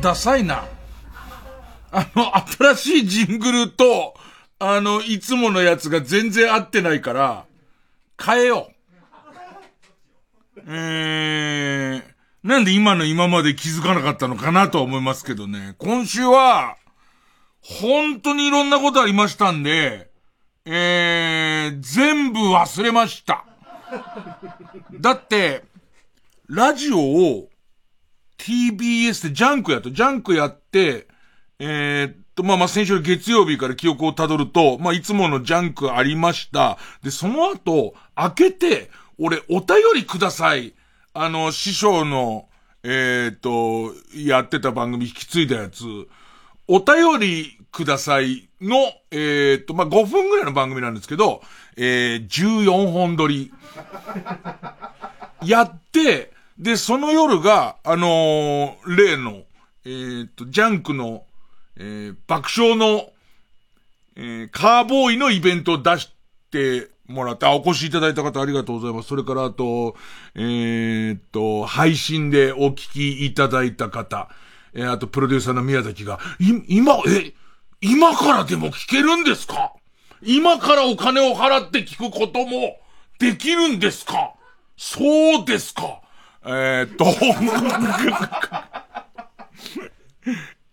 ダサいな。あの、新しいジングルと、あの、いつものやつが全然合ってないから、変えよう。えー、なんで今の今まで気づかなかったのかなとは思いますけどね。今週は、本当にいろんなことありましたんで、えー、全部忘れました。だって、ラジオを TBS でジャンクやと、ジャンクやって、えー、っと、まあ、まあ、先週月曜日から記憶をたどると、まあ、いつものジャンクありました。で、その後、開けて、俺、お便りください。あの、師匠の、えー、っと、やってた番組引き継いだやつ、お便りくださいの、えー、っと、まあ、5分ぐらいの番組なんですけど、えー、14本撮り。やって、で、その夜が、あのー、例の、えー、っと、ジャンクの、えー、爆笑の、えー、カーボーイのイベントを出してもらって、あ、お越しいただいた方ありがとうございます。それからあと、えー、っと、配信でお聞きいただいた方、えー、あとプロデューサーの宮崎が、い、今、え、今からでも聞けるんですか？今からお金を払って聞くこともできるんですか？そうですか？えー、っと、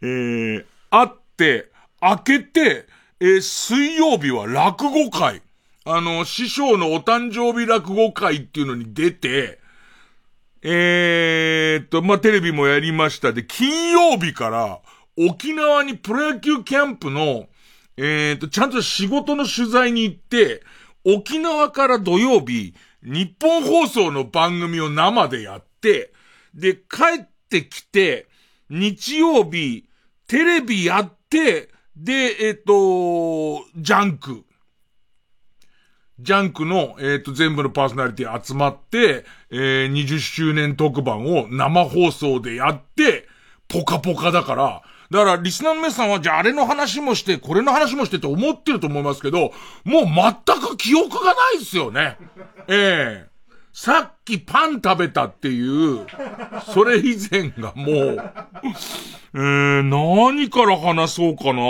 えー、あって、開けて、えー、水曜日は落語会。あの、師匠のお誕生日落語会っていうのに出て、えー、っと、まあ、テレビもやりましたで、金曜日から沖縄にプロ野球キャンプの、えー、っと、ちゃんと仕事の取材に行って、沖縄から土曜日、ニッポン放送の番組を生でやって、で、帰ってきて、日曜日、テレビやって、で、えっ、と、ジャンク。ジャンクの、えっ、と、全部のパーソナリティ集まって、えー、20周年特番を生放送でやって、ポカポカだから、だから、リスナーの皆さんは、じゃああれの話もして、これの話もしてって思ってると思いますけど、もう全く記憶がないですよね。ええ。ーさっきパン食べたっていう、それ以前がもう、えー、何から話そうかな。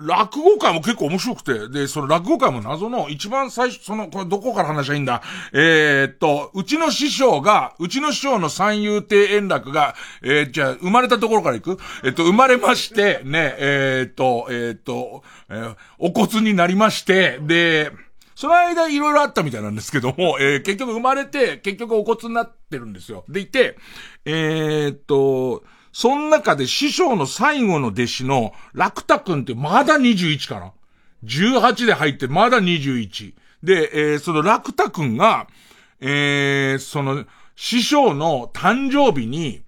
落語会も結構面白くて、で、その落語会も謎の一番最初、その、これどこから話しゃいいんだ？えー、っと、うちの師匠が、うちの師匠の三遊亭円楽が、えー、じゃあ、生まれたところから行く？えー、っと、生まれまして、ね、えー、っと、えっと、えー、お骨になりまして、で、その間いろいろあったみたいなんですけども、えー、結局生まれて、結局お骨になってるんですよ。でいて、えー、っと、その中で師匠の最後の弟子の楽太くんってまだ21かな ?18 で入ってまだ21。で、えー、その楽太くんが、えー、その、師匠の誕生日に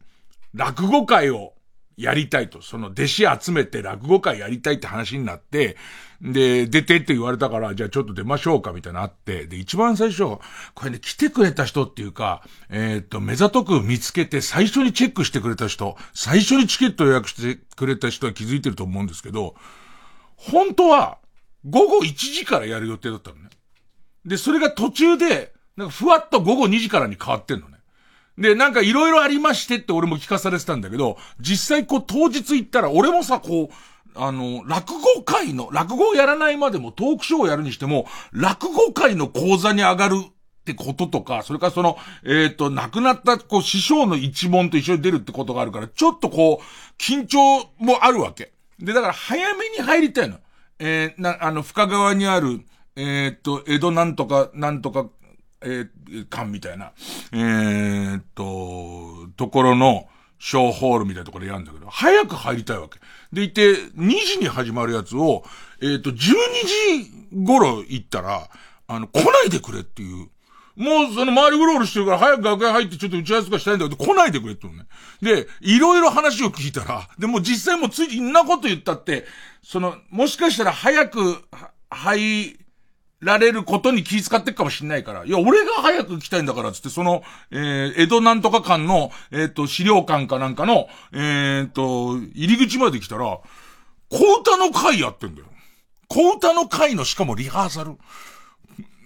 落語会をやりたいと、その弟子集めて落語会やりたいって話になって、で、出てって言われたから、じゃあちょっと出ましょうか、みたいなあって、で、一番最初、これね、来てくれた人っていうか、えー、っと、目ざとく見つけて最初にチェックしてくれた人、最初にチケット予約してくれた人は気づいてると思うんですけど、本当は、午後1時からやる予定だったのね。で、それが途中で、なんかふわっと午後2時からに変わってんの。で、なんかいろいろありましてって俺も聞かされてたんだけど、実際こう当日行ったら俺もさ、こう、あの、落語会の、落語をやらないまでもトークショーをやるにしても、落語会の講座に上がるってこととか、それからその、えっ、ー、と、亡くなった、こう、師匠の一問と一緒に出るってことがあるから、ちょっとこう、緊張もあるわけ。で、だから早めに入りたいの。えー、な、あの、深川にある、えっ、ー、と、江戸なんとか、なんとか、えー、館みたいな、えー、っと、ところの、ショーホールみたいなところでやるんだけど、早く入りたいわけ。で、いて、2時に始まるやつを、えっ、と、12時頃行ったら、あの、来ないでくれっていう。もう、その周りうろうろしてるから、早く楽屋入ってちょっと打ち合わせとかしたいんだけど、来ないでくれってのね。で、いろいろ話を聞いたら、でも実際もつい、いんなこと言ったって、その、もしかしたら早く、入られることに気遣ってっかもしんないから、いや、俺が早く来たいんだからつって、その、えー、江戸なんとか館の、えっ、ー、と、資料館かなんかの、えっ、ー、と、入り口まで来たら、小歌の会やってんだよ。小歌の会のしかもリハーサル、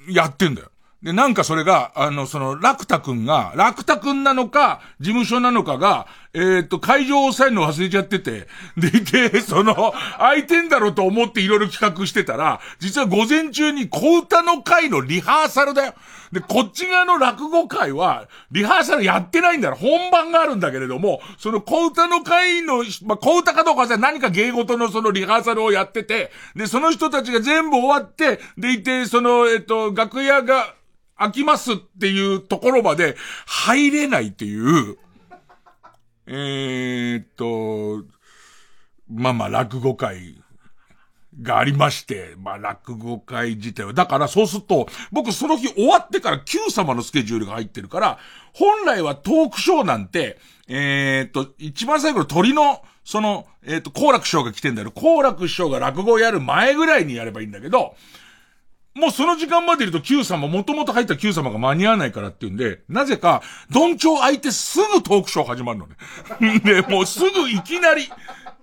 やってんだよ。で、なんかそれが、あの、その、楽太くんが、楽太くんなのか、事務所なのかが、えー、っと、会場を抑えるの忘れちゃってて、でいて、その、空いてんだろうと思っていろいろ企画してたら、実は午前中に小歌の会のリハーサルだよ。で、こっち側の落語会は、リハーサルやってないんだよ。本番があるんだけれども、その小歌の会の、まあ、小歌かどうかは何か芸事のそのリハーサルをやってて、で、その人たちが全部終わって、でいて、その、えっと、楽屋が、開きますっていうところまで入れないっていう、えー、っと、まあまあ落語会がありまして、まあ落語会自体は、だからそうすると、僕その日終わってから Q 様のスケジュールが入ってるから、本来はトークショーなんて、えー、っと、一番最後の鳥の、その、えー、っと、好楽師匠が来てんだよ。好楽師匠が落語をやる前ぐらいにやればいいんだけど、もうその時間までいると Q 様、もともと入った Q 様が間に合わないからっていうんで、なぜか、どんちょう空いてすぐトークショー始まるのね。で、もうすぐいきなり、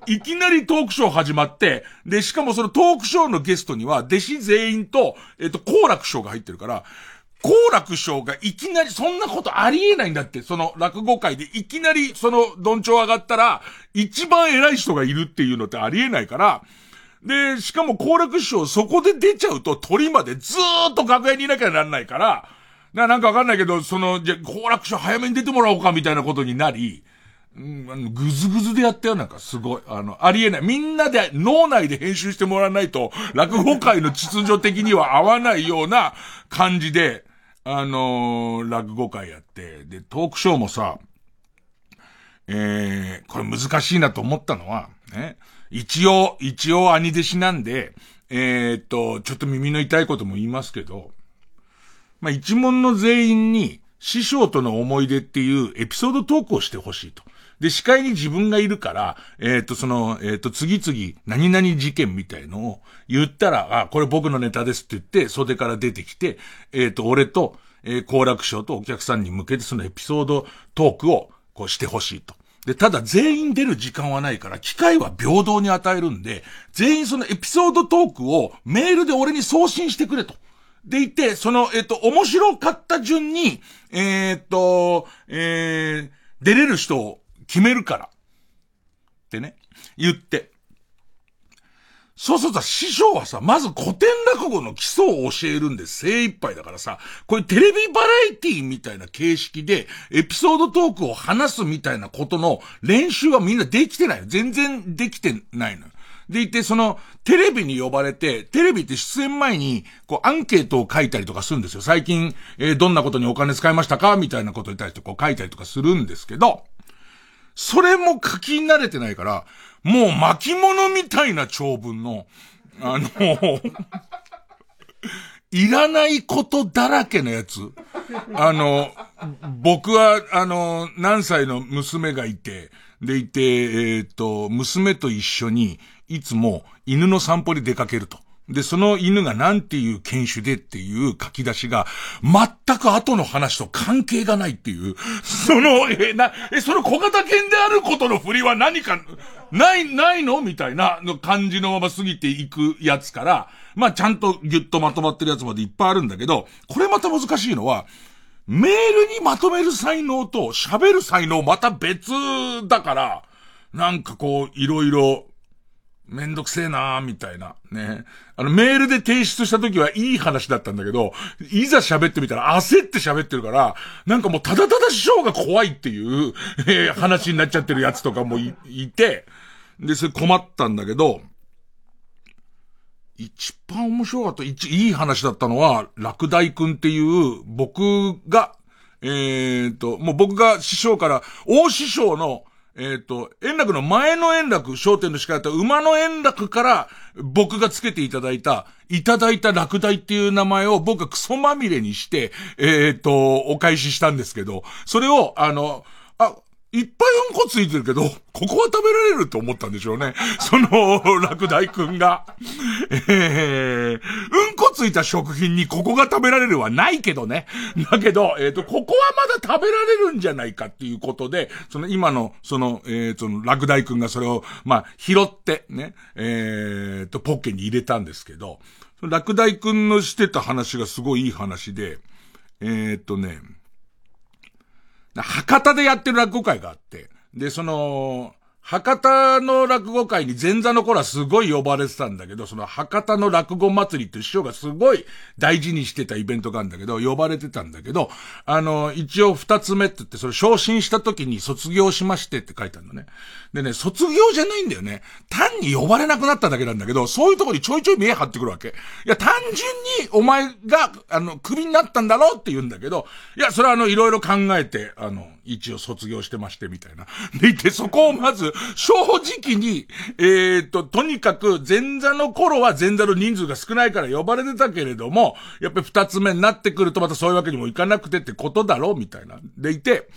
いきなりトークショー始まって、で、しかもそのトークショーのゲストには、弟子全員と、えっと、好楽師匠が入ってるから、好楽師匠がいきなり、そんなことありえないんだって、その落語会でいきなりそのどんちょう上がったら、一番偉い人がいるっていうのってありえないから、で、しかも好楽師匠そこで出ちゃうと鳥までずーっと楽屋にいなきゃならないから、な、なんかわかんないけど、その、じゃ、好楽師匠早めに出てもらおうかみたいなことになり、うん、ぐずぐずでやったよ、なんかすごい。あの、ありえない。みんなで脳内で編集してもらわないと、落語界の秩序的には合わないような感じで、あのー、落語会やって、で、トークショーもさ、えー、これ難しいなと思ったのは、ね、一応、一応兄弟子なんで、えー、っと、ちょっと耳の痛いことも言いますけど、まあ、一門の全員に師匠との思い出っていうエピソードトークをしてほしいと。で、司会に自分がいるから、えっ、と、その、えっ、と、次々、何々事件みたいのを言ったら、あ、これ僕のネタですって言って、袖から出てきて、えっ、と、俺と、えー、好楽師とお客さんに向けてそのエピソードトークを、こうしてほしいと。で、ただ全員出る時間はないから、機会は平等に与えるんで、全員そのエピソードトークをメールで俺に送信してくれと。でいて、その、えっと、面白かった順に、えー、っと、えー、出れる人を決めるから。ってね、言って。そうすると師匠はさ、まず古典落語の基礎を教えるんで精一杯だからさ、これテレビバラエティみたいな形式で、エピソードトークを話すみたいなことの練習はみんなできてない全然できてないの。でいて、その、テレビに呼ばれて、テレビって出演前に、こう、アンケートを書いたりとかするんですよ。最近、えー、どんなことにお金使いましたか？みたいなことに対してこう書いたりとかするんですけど、それも書き慣れてないから、もう巻物みたいな長文の、あの、いらないことだらけのやつ。あの、僕は、あの、何歳の娘がいて、でいて、えっ、ー、と、娘と一緒に、いつも犬の散歩に出かけると。で、その犬がなんていう犬種でっていう書き出しが、全く後の話と関係がないっていう、その、え、な、え、その小型犬であることの振りは何か、ない、ないの？みたいな感じのまま過ぎていくやつから、まあちゃんとギュッとまとまってるやつまでいっぱいあるんだけど、これまた難しいのは、メールにまとめる才能と喋る才能また別だから、なんかこう、いろいろ、めんどくせえなーみたいな。ね。あの、メールで提出した時はいい話だったんだけど、いざ喋ってみたら焦って喋ってるから、なんかもうただただ師匠が怖いっていう、えー、話になっちゃってるやつとかもいいて、で、それ困ったんだけど、一番面白かった、一、いい話だったのは、落第くんっていう、僕が、えー、と、もう僕が師匠から、大師匠の、えっ、ー、と、円楽の前の円楽、商店の司会だった馬の円楽から僕がつけていただいた、いただいた落第っていう名前を僕がクソまみれにして、えっ、ー、と、お返ししたんですけど、それを、あの、あ、いっぱいうんこついてるけど、ここは食べられると思ったんでしょうね。その、落第くんが。えー、うんこついた食品にここが食べられるはないけどね。だけど、えっ、ー、と、ここはまだ食べられるんじゃないかっていうことで、その今の、その、えー、その、落第くんがそれを、まあ、拾って、ね、えー、と、ポッケに入れたんですけど、落第くんのしてた話がすごいいい話で、えー、っとね、博多でやってる落語会があって、で、その、博多の落語会に前座の頃はすごい呼ばれてたんだけど、その博多の落語祭りって師匠がすごい大事にしてたイベントがあるんだけど、呼ばれてたんだけど、あの、一応二つ目って言って、それ昇進した時に卒業しましてって書いてあるのね。でね、卒業じゃないんだよね。単に呼ばれなくなっただけなんだけど、そういうとこにちょいちょい見え張ってくるわけ。いや、単純にお前が、あの、クビになったんだろうって言うんだけど、いや、それはあの、いろいろ考えて、あの、一応卒業してまして、みたいな。でいて、そこをまず、正直に、えー、っと、とにかく、前座の頃は前座の人数が少ないから呼ばれてたけれども、やっぱり二つ目になってくるとまたそういうわけにもいかなくてってことだろうみたいな。でいて、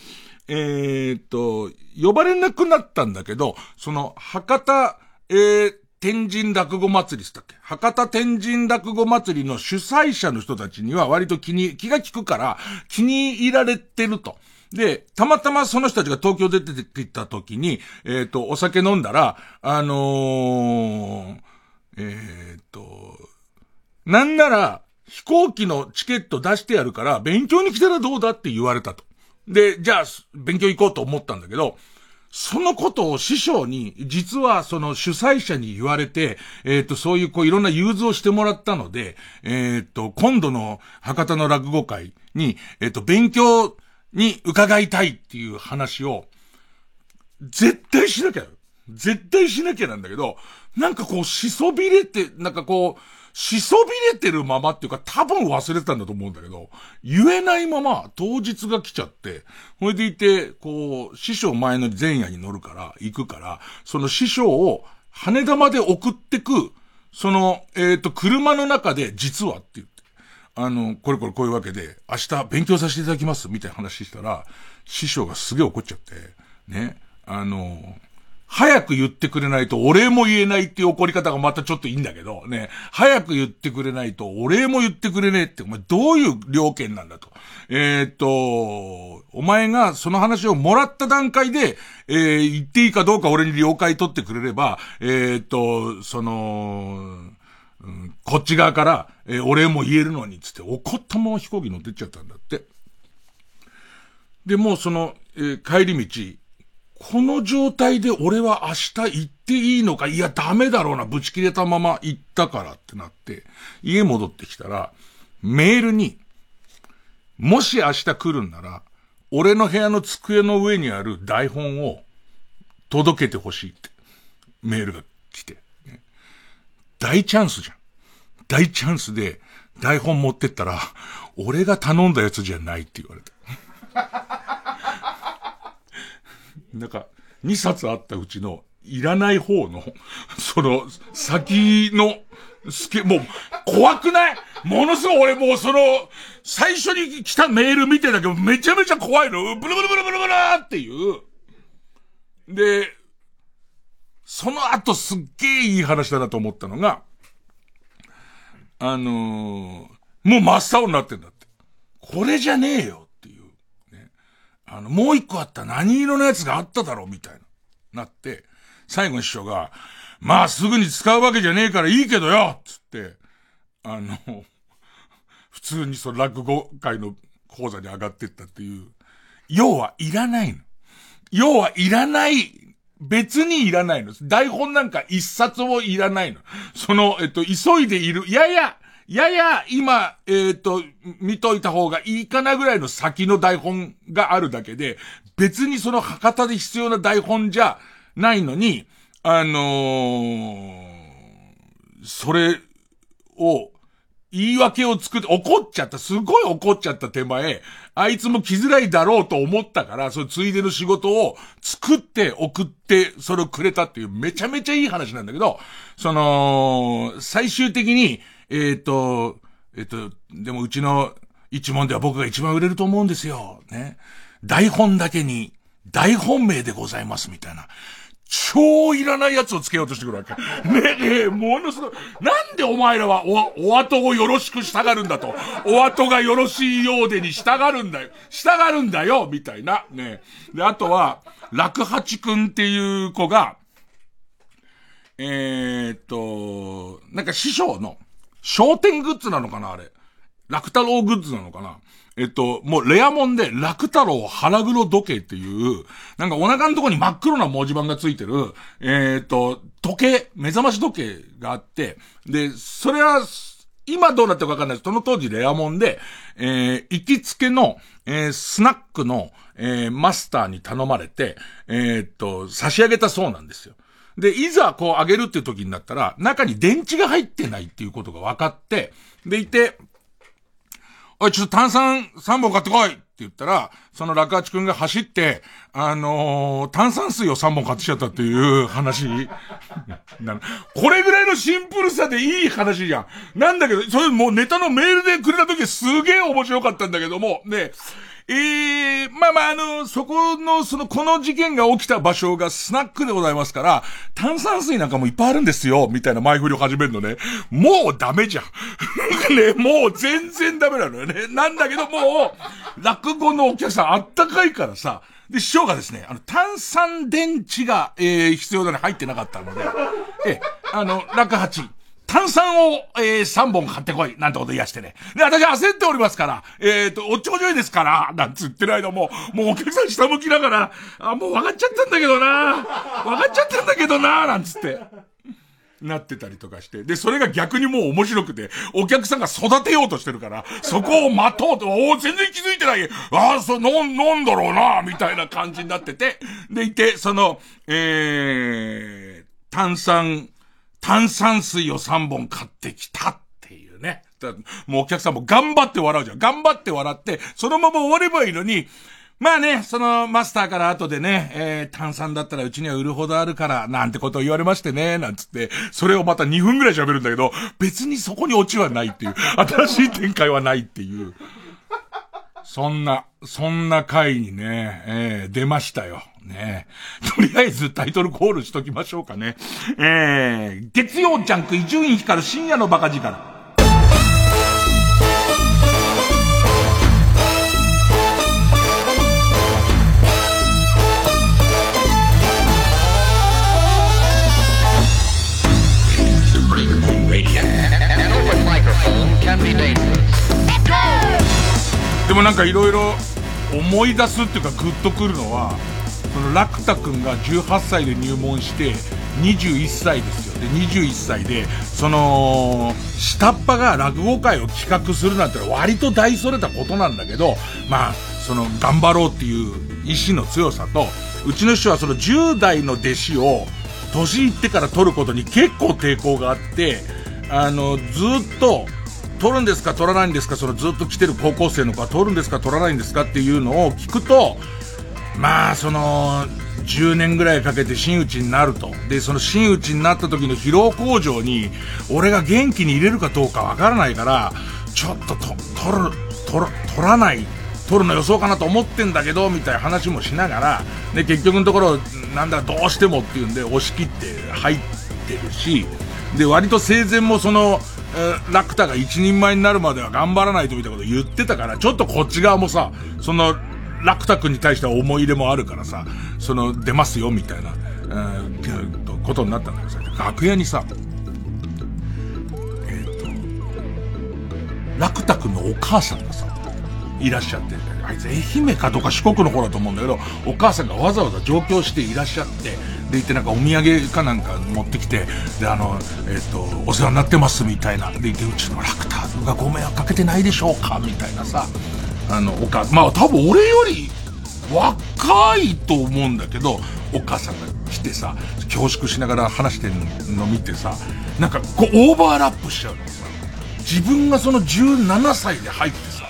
えー、っと、呼ばれなくなったんだけど、その、博多、えー、天神落語祭りしたっけ？博多天神落語祭りの主催者の人たちには割と気に、気が利くから気に入られてると。で、たまたまその人たちが東京出てきた時に、えっ、ー、と、お酒飲んだら、あのー、えっ、ー、と、なんなら、飛行機のチケット出してやるから、勉強に来たらどうだって言われたと。で、じゃあ、勉強行こうと思ったんだけど、そのことを師匠に、実はその主催者に言われて、えっ、ー、と、そういうこういろんな融通をしてもらったので、えっ、ー、と、今度の博多の落語会に、えっ、ー、と、勉強に伺いたいっていう話を、絶対しなきゃ。絶対しなきゃなんだけど、なんかこう、しそびれて、なんかこう、しそびれてるままっていうか、多分忘れてたんだと思うんだけど、言えないまま当日が来ちゃって、ほいでいて、こう、師匠前の前夜に乗るから、行くから、その師匠を羽田まで送ってく、その、えっ、ー、と、車の中で、実はって言って、あの、これこれこういうわけで、明日勉強させていただきます、みたいな話したら、師匠がすげえ怒っちゃって、ね、あの、早く言ってくれないとお礼も言えないっていう怒り方がまたちょっといいんだけど、ね、早く言ってくれないとお礼も言ってくれねえって、お前どういう料件なんだと。えー、っと、お前がその話をもらった段階で、えー、言っていいかどうか俺に了解取ってくれれば、えー、っと、その、うん、こっち側から、えー、お礼も言えるのに、つって怒ったまま飛行機乗ってっちゃったんだって。で、もうその、えー、帰り道、この状態で俺は明日行っていいのかいや、ダメだろうな、ぶち切れたまま行ったからってなって、家戻ってきたら、メールに、もし明日来るんなら、俺の部屋の机の上にある台本を届けてほしいって、メールが来て、大チャンスじゃん。大チャンスで台本持ってったら、俺が頼んだやつじゃないって言われた。なんか、2冊あったうちの、いらない方の、その、先の、すけ、もう、怖くない？ものすごい俺もうその、最初に来たメール見てたけど、めちゃめちゃ怖いの。ブルブルブルブルブルっていう。で、その後すっげえいい話だなと思ったのが、あのー、もう真っ青になってんだって。これじゃねえよっていう。ね。あの、もう一個あった何色のやつがあっただろうみたいな。なって、最後に師匠が、まあすぐに使うわけじゃねえからいいけどよつって、あの、普通にその落語会の講座に上がってったっていう。要はいらないの。要はいらない、別にいらないの。台本なんか一冊もいらないの。その、えっと、急いでいる。やや、やや今、えっ、と、見といた方がいいかなぐらいの先の台本があるだけで、別にその博多で必要な台本じゃないのに、あのー、それを、言い訳を作って、怒っちゃった、すごい怒っちゃった手前、あいつも来づらいだろうと思ったから、そのついでの仕事を作って送って、それをくれたっていうめちゃめちゃいい話なんだけど、その、最終的に、えっ、ー、と、えっ、ー、と、でもうちの一問では僕が一番売れると思うんですよ。ね。台本だけに、大本命でございますみたいな。超いらないやつをつけようとしてくるわけ。ねえ、ものすごい。なんでお前らはお、お後をよろしく従うんだと。お後がよろしいようでに従うんだよ。従うんだよみたいな。ねで、あとは、楽八くんっていう子が、えー、っと、なんか師匠の、商店グッズなのかなあれ。楽太郎グッズなのかなえっと、もうレアモンで、楽太郎腹黒時計っていう、なんかお腹のとこに真っ黒な文字盤がついてる、えー、っと、時計、目覚まし時計があって、で、それは、今どうなってるかわかんないです。その当時レアモンで、えー、行きつけの、えー、スナックの、えー、マスターに頼まれて、えー、っと、差し上げたそうなんですよ。で、いざこう上げるっていう時になったら、中に電池が入ってないっていうことが分かって、でいて、おい、ちょっと炭酸3本買ってこいって言ったら、その落八くんが走って、あのー、炭酸水を3本買ってきちゃったっていう話。これぐらいのシンプルさでいい話じゃん。なんだけど、それもうネタのメールでくれた時すげえ面白かったんだけども、ね、ええー、まあまあ、あの、そこの、その、この事件が起きた場所がスナックでございますから、炭酸水なんかもいっぱいあるんですよ、みたいな前振りを始めるのね。もうダメじゃん。ね、もう全然ダメなのよね。なんだけどもう、落語のお客さんあったかいからさ、で、師匠がですね、あの、炭酸電池が、えー、必要だね、入ってなかったので、え、あの、落八、炭酸を、えー、3本買ってこい、なんてこと言いやしてね。で、私焦っておりますから、えっ、ー、と、おっちょこちょいですから、なんつってる間も、もうお客さん下向きながら、あ、もう分かっちゃったんだけどな分かっちゃったんだけどななんつって。なってたりとかして。で、それが逆にもう面白くて、お客さんが育てようとしてるから、そこを待とうと、おお、全然気づいてない。ああ、そう、飲ん、飲んだろうな、みたいな感じになってて。でいて、その、えー、炭酸、炭酸水を3本買ってきたっていうね。もうお客さんも頑張って笑うじゃん。頑張って笑って、そのまま終わればいいのに、まあね、そのマスターから後でね、えー、炭酸だったらうちには売るほどあるから、なんてことを言われましてね、なんつって、それをまた2分ぐらい喋るんだけど、別にそこにオチはないっていう、新しい展開はないっていう。そんな、そんな回にね、えー、出ましたよ。ねとりあえずタイトルコールしときましょうかね。えー、月曜ジャンク伊集院光深夜のバカ力。でもなんかいろいろ思い出すっていうかグッとくるのは、その楽太くんが18歳で入門して21歳ですよ。で、21歳で、その、下っ端が落語会を企画するなんて割と大それたことなんだけど、まあ、その、頑張ろうっていう意志の強さと、うちの師匠はその10代の弟子を、年いってから取ることに結構抵抗があって、あの、ずっと、取るんですか取らないんですかそのずっと来てる高校生の子は取るんですか取らないんですかっていうのを聞くと、まあ、その、10年ぐらいかけて真打ちになると。で、その真打ちになった時の疲労工場に、俺が元気に入れるかどうかわからないから、ちょっとと、取る、取、らない、取るの予想かなと思ってんだけど、みたいな話もしながら、で、結局のところ、なんだ、どうしてもっていうんで、押し切って入ってるし、で、割と生前もその、えラクタが一人前になるまでは頑張らないとみたいなこと言ってたから、ちょっとこっち側もさ、その、楽太くに対しては思い入れもあるからさ、その、出ますよ、みたいな、えー、ことになったんだけどさ、楽屋にさ、えっ、と、楽太くんのお母さんがさ、いらっしゃって、あいつ愛媛かどうか四国の方だと思うんだけど、お母さんがわざわざ上京していらっしゃって、で、行ってなんかお土産かなんか持ってきて、で、あの、えっ、ー、と、お世話になってますみたいな。で、いて、うちの楽太がご迷惑かけてないでしょうかみたいなさ、あの、お母、まあ多分俺より若いと思うんだけど、お母さんが来てさ、恐縮しながら話してるの見てさ、なんかこうオーバーラップしちゃうのさ。自分がその17歳で入ってさ、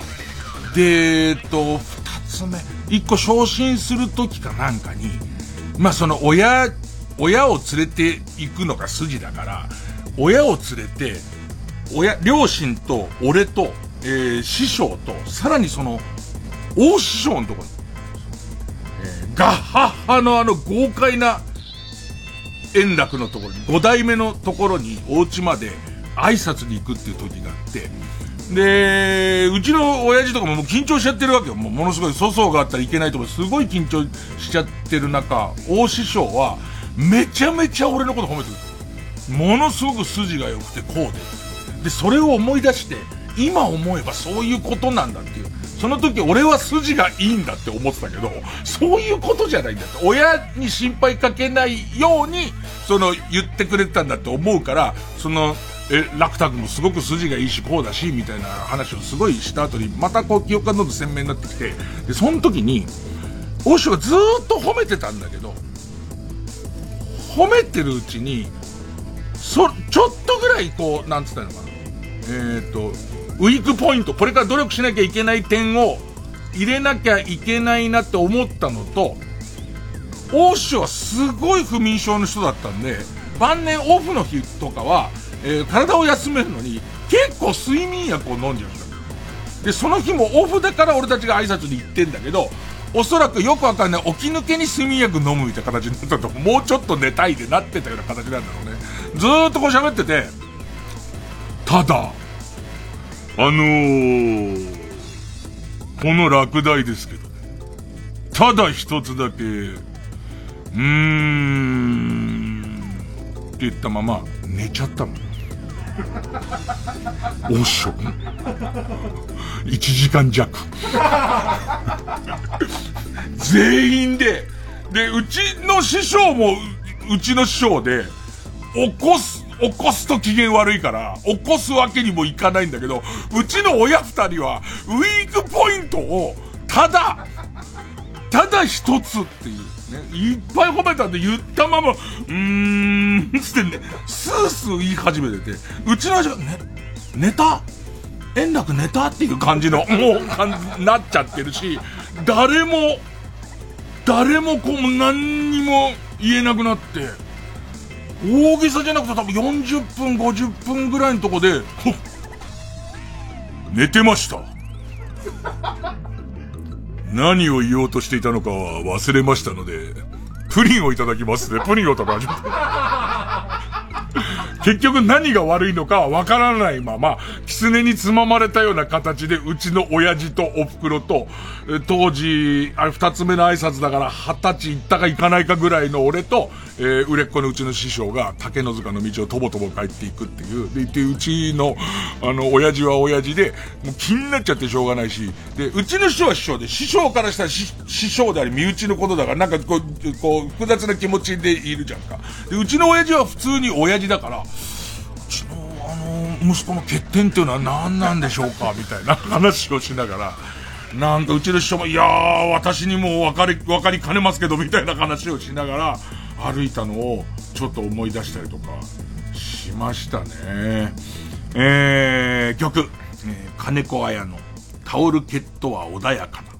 で、えっと、二つ目、一個昇進する時かなんかに、まあその親、親を連れて行くのが筋だから、親を連れて、親、両親と俺とえー、師匠と、さらにその、大師匠のところに、えー、ガッハッハのあの豪快な円楽のところに、五代目のところに、お家まで挨拶に行くっていう時があって、で、うちの親父とかももう緊張しちゃってるわけよ。もうものすごい粗相があったらいけないとか、すごい緊張しちゃってる中、大師匠は、めちゃめちゃ俺のこと褒めてくる。ものすごく筋が良くてこうで。で、それを思い出して、今思えばそういうことなんだっていう。その時俺は筋がいいんだって思ってたけど、そういうことじゃないんだって。親に心配かけないように、その、言ってくれてたんだって思うから、その、え、楽太君もすごく筋がいいし、こうだし、みたいな話をすごいした後に、またこう記憶がどんどん鮮明になってきて、で、その時に、オシュがずっと褒めてたんだけど、褒めてるうちに、そ、ちょっとぐらいこう、なんつったのかな。えっ、と、ウィークポイント、これから努力しなきゃいけない点を入れなきゃいけないなって思ったのと、オーシュはすごい不眠症の人だったんで、晩年オフの日とかは、えー、体を休めるのに、結構睡眠薬を飲んじゃうんだ。で、その日もオフだから俺たちが挨拶に行ってんだけど、おそらくよくわかんない起き抜けに睡眠薬飲むみたいな形になったと、もうちょっと寝たいでなってたような形なんだろうね。ずーっとこう喋ってて、ただ、あのー、この落第ですけどね。ただ一つだけ、うーん、って言ったまま寝ちゃったの。おっしょ。1時間弱。全員で、で、うちの師匠も、うちの師匠で、起こす、起こすと機嫌悪いから、起こすわけにもいかないんだけど、うちの親二人は、ウィークポイントを、ただ、ただ一つっていう。ね、いっぱい褒めたんで言ったまま、うーん、つってね、スースー言い始めてて、うちの親父が、ね、寝た円楽寝たっていう感じの、もう、なっちゃってるし、誰も、誰もこう、何にも言えなくなって、大げさじゃなくて多分40分、50分ぐらいのとこで、寝てました。何を言おうとしていたのかは忘れましたので、プリンをいただきますね。プリンを食べ始めて。結局何が悪いのかはわからないまま、狐につままれたような形で、うちの親父とお袋と、当時、あれ二つ目の挨拶だから二十歳行ったか行かないかぐらいの俺と、えー、売れっ子のうちの師匠が竹の塚の道をとぼとぼ帰っていくっていう。で、で、うちの、あの、親父は親父で、もう気になっちゃってしょうがないし、で、うちの師匠は師匠で、師匠からしたら師匠であり身内のことだから、なんかこう、こう、複雑な気持ちでいるじゃんか。で、うちの親父は普通に親父だから、息子の欠点っていうのは何なんでしょうかみたいな話をしながら、なんかうちの師匠も、いやー、私にも分かり、分かりかねますけど、みたいな話をしながら、歩いたのを、ちょっと思い出したりとか、しましたね。えー、曲、えー、金子綾の、タオルケットは穏やかな。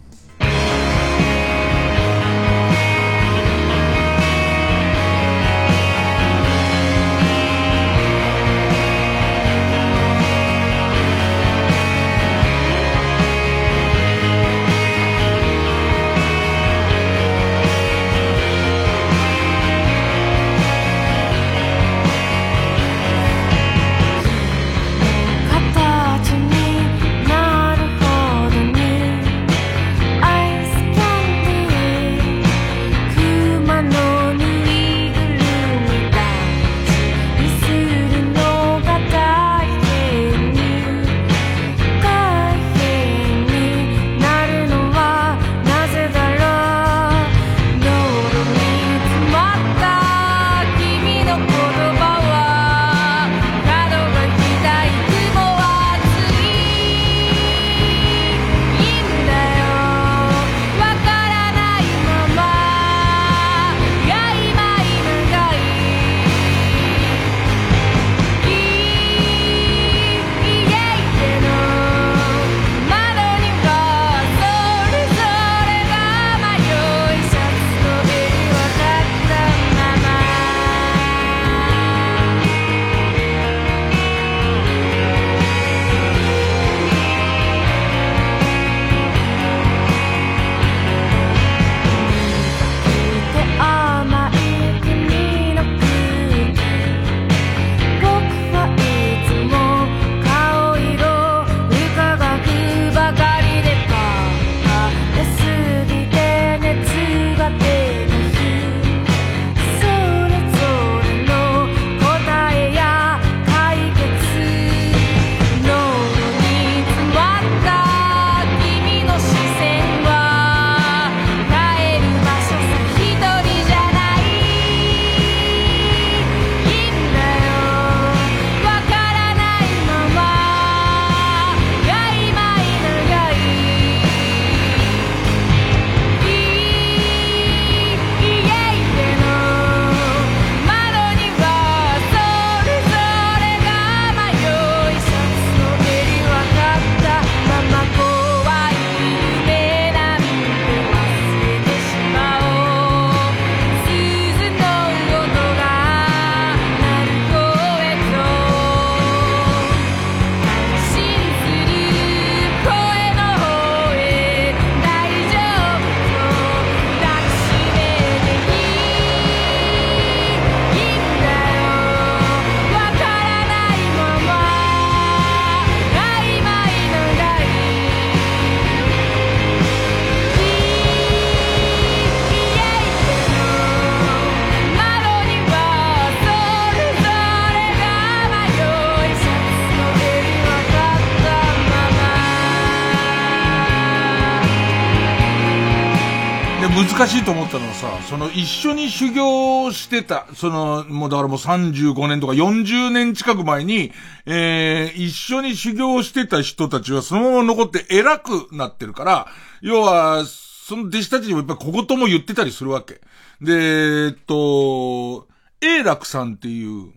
難しいと思ったのはさ、その一緒に修行してた、その、もうだからもう35年とか40年近く前に、えー、一緒に修行してた人たちはそのまま残って偉くなってるから、要は、その弟子たちにもやっぱり小言も言ってたりするわけ。で、えっと、永楽さんっていう、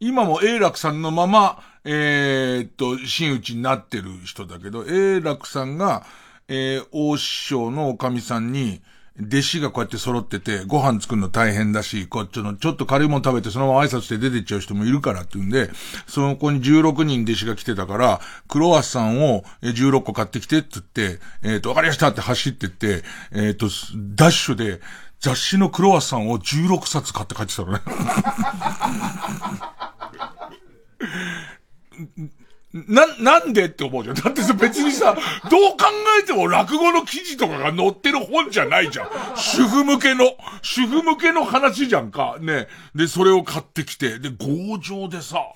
今も永楽さんのまま、えー、っと、真打ちになってる人だけど、永楽さんが、えー、大師匠のおかみさんに、弟子がこうやって揃ってて、ご飯作るの大変だし、こっちの、ちょっと軽いもの食べてそのまま挨拶して出てっちゃう人もいるからって言うんで、その子に16人弟子が来てたから、クロワッサンを16個買ってきてって言って、えっ、ー、と、わかりましたって走ってって、えっ、ー、と、ダッシュで、雑誌のクロワッサンを16冊買って帰ってたのね。な、なんでって思うじゃん。だってさ、別にさ、どう考えても落語の記事とかが載ってる本じゃないじゃん。主婦向けの、主婦向けの話じゃんか。ね。で、それを買ってきて、で、強情でさ、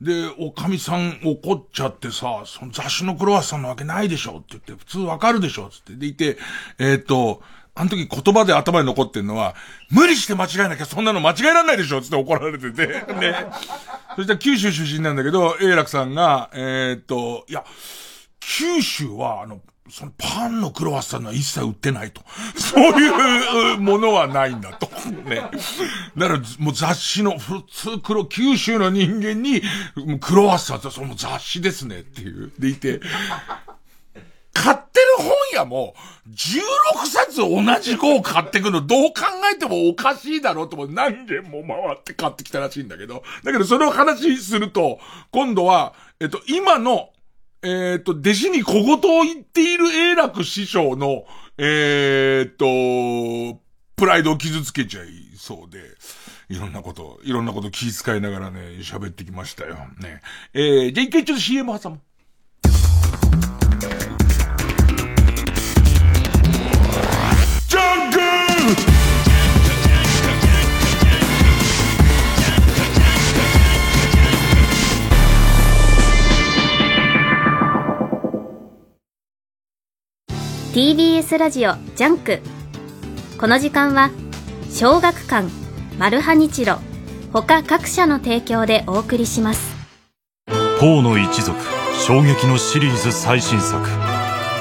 で、おかみさん怒っちゃってさ、その雑誌のクロワッサンなわけないでしょって言って、普通わかるでしょつって。でいて、えっ、ー、と、あの時言葉で頭に残ってんのは、無理して間違えなきゃそんなの間違えらんないでしょつって怒られてて、ね。そしたら九州出身なんだけど、永楽さんが、えー、っと、いや、九州は、あの、そのパンのクロワッサンは一切売ってないと。そういうものはないんだと。ね。だからもう雑誌の普通黒、九州の人間に、クロワッサンってその雑誌ですねっていう。でいて、買ってる本屋も、16冊同じ号買ってくの、どう考えてもおかしいだろうとも何件も回って買ってきたらしいんだけど、だけどその話すると、今度は、えっと、今の、えっと、弟子に小言を言っている永楽師匠の、えっと、プライドを傷つけちゃいそうで、いろんなこと、いろんなこと気遣いながらね、喋ってきましたよ。ね。えー、じゃあ一回ちょっと CM 挟む。TBS ラジオジャンク。この時間は小学館マルハニチロ他各社の提供でお送りします。ポーの一族衝撃のシリーズ最新作。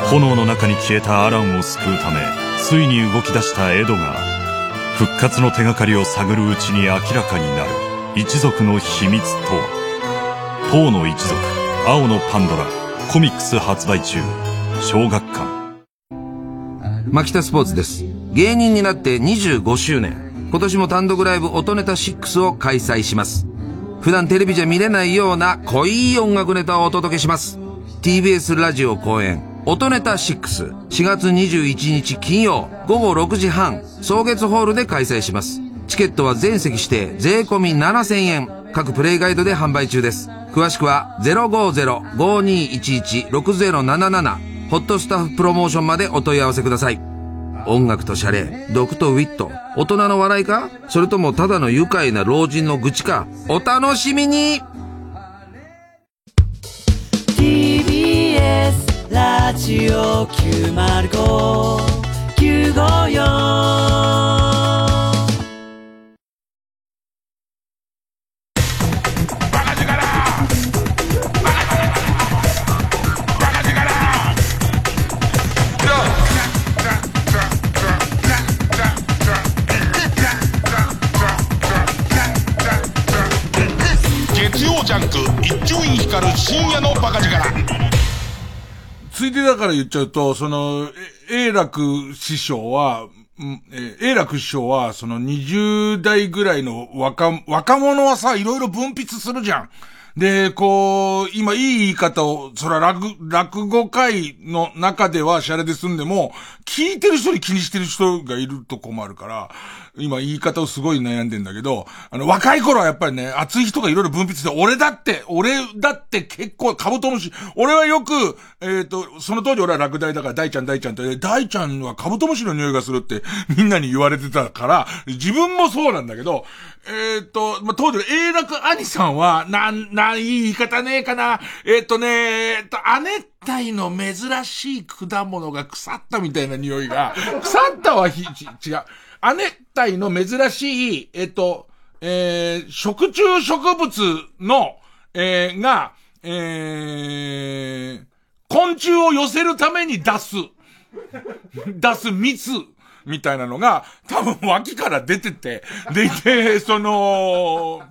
炎の中に消えたアランを救うためついに動き出したエドガー復活の手がかりを探るうちに明らかになる。一族の秘密とは？ポーの一族青のパンドラコミックス発売中。小学館。牧田スポーツです。芸人になって25周年。今年も単独ライブ音ネタ6を開催します。普段テレビじゃ見れないような濃い音楽ネタをお届けします。TBS ラジオ公演。音ネタ64月21日金曜。午後6時半。草月ホールで開催します。チケットは全席指定。税込7000円。各プレイガイドで販売中です。詳しくは050-5211-6077ホットスタッフプロモーションまでお問い合わせください。音楽とシャレ、毒とウィット、大人の笑いか？それともただの愉快な老人の愚痴か？お楽しみに !TBS ラジオ905 954バカ力。ついでだから言っちゃうと、その、永楽師匠は、え永楽師匠は、その20代ぐらいの若、若者はさ、いろいろ分泌するじゃん。で、こう、今いい言い方を、そら落、落語会の中ではシャレで済んでも、聞いてる人に気にしてる人がいると困るから、今言い方をすごい悩んでんだけど、あの、若い頃はやっぱりね、熱い人がいろいろ分泌して、俺だって、俺だって結構カブトムシ、俺はよく、えっ、ー、と、その当時俺は落第だから大ちゃん大ちゃんって、大ちゃんはカブトムシの匂いがするってみんなに言われてたから、自分もそうなんだけど、えっ、ー、と、まあ、当時の永楽兄さんは、なん、なな、いい言い方ねえかな。えっ、とね、えっと、亜熱帯の珍しい果物が腐ったみたいな匂いが、腐ったはひ、違う。亜熱帯の珍しい、えっと、えー、食虫植物の、えー、が、えー、昆虫を寄せるために出す、出す蜜みたいなのが、多分脇から出てて、でいて、その、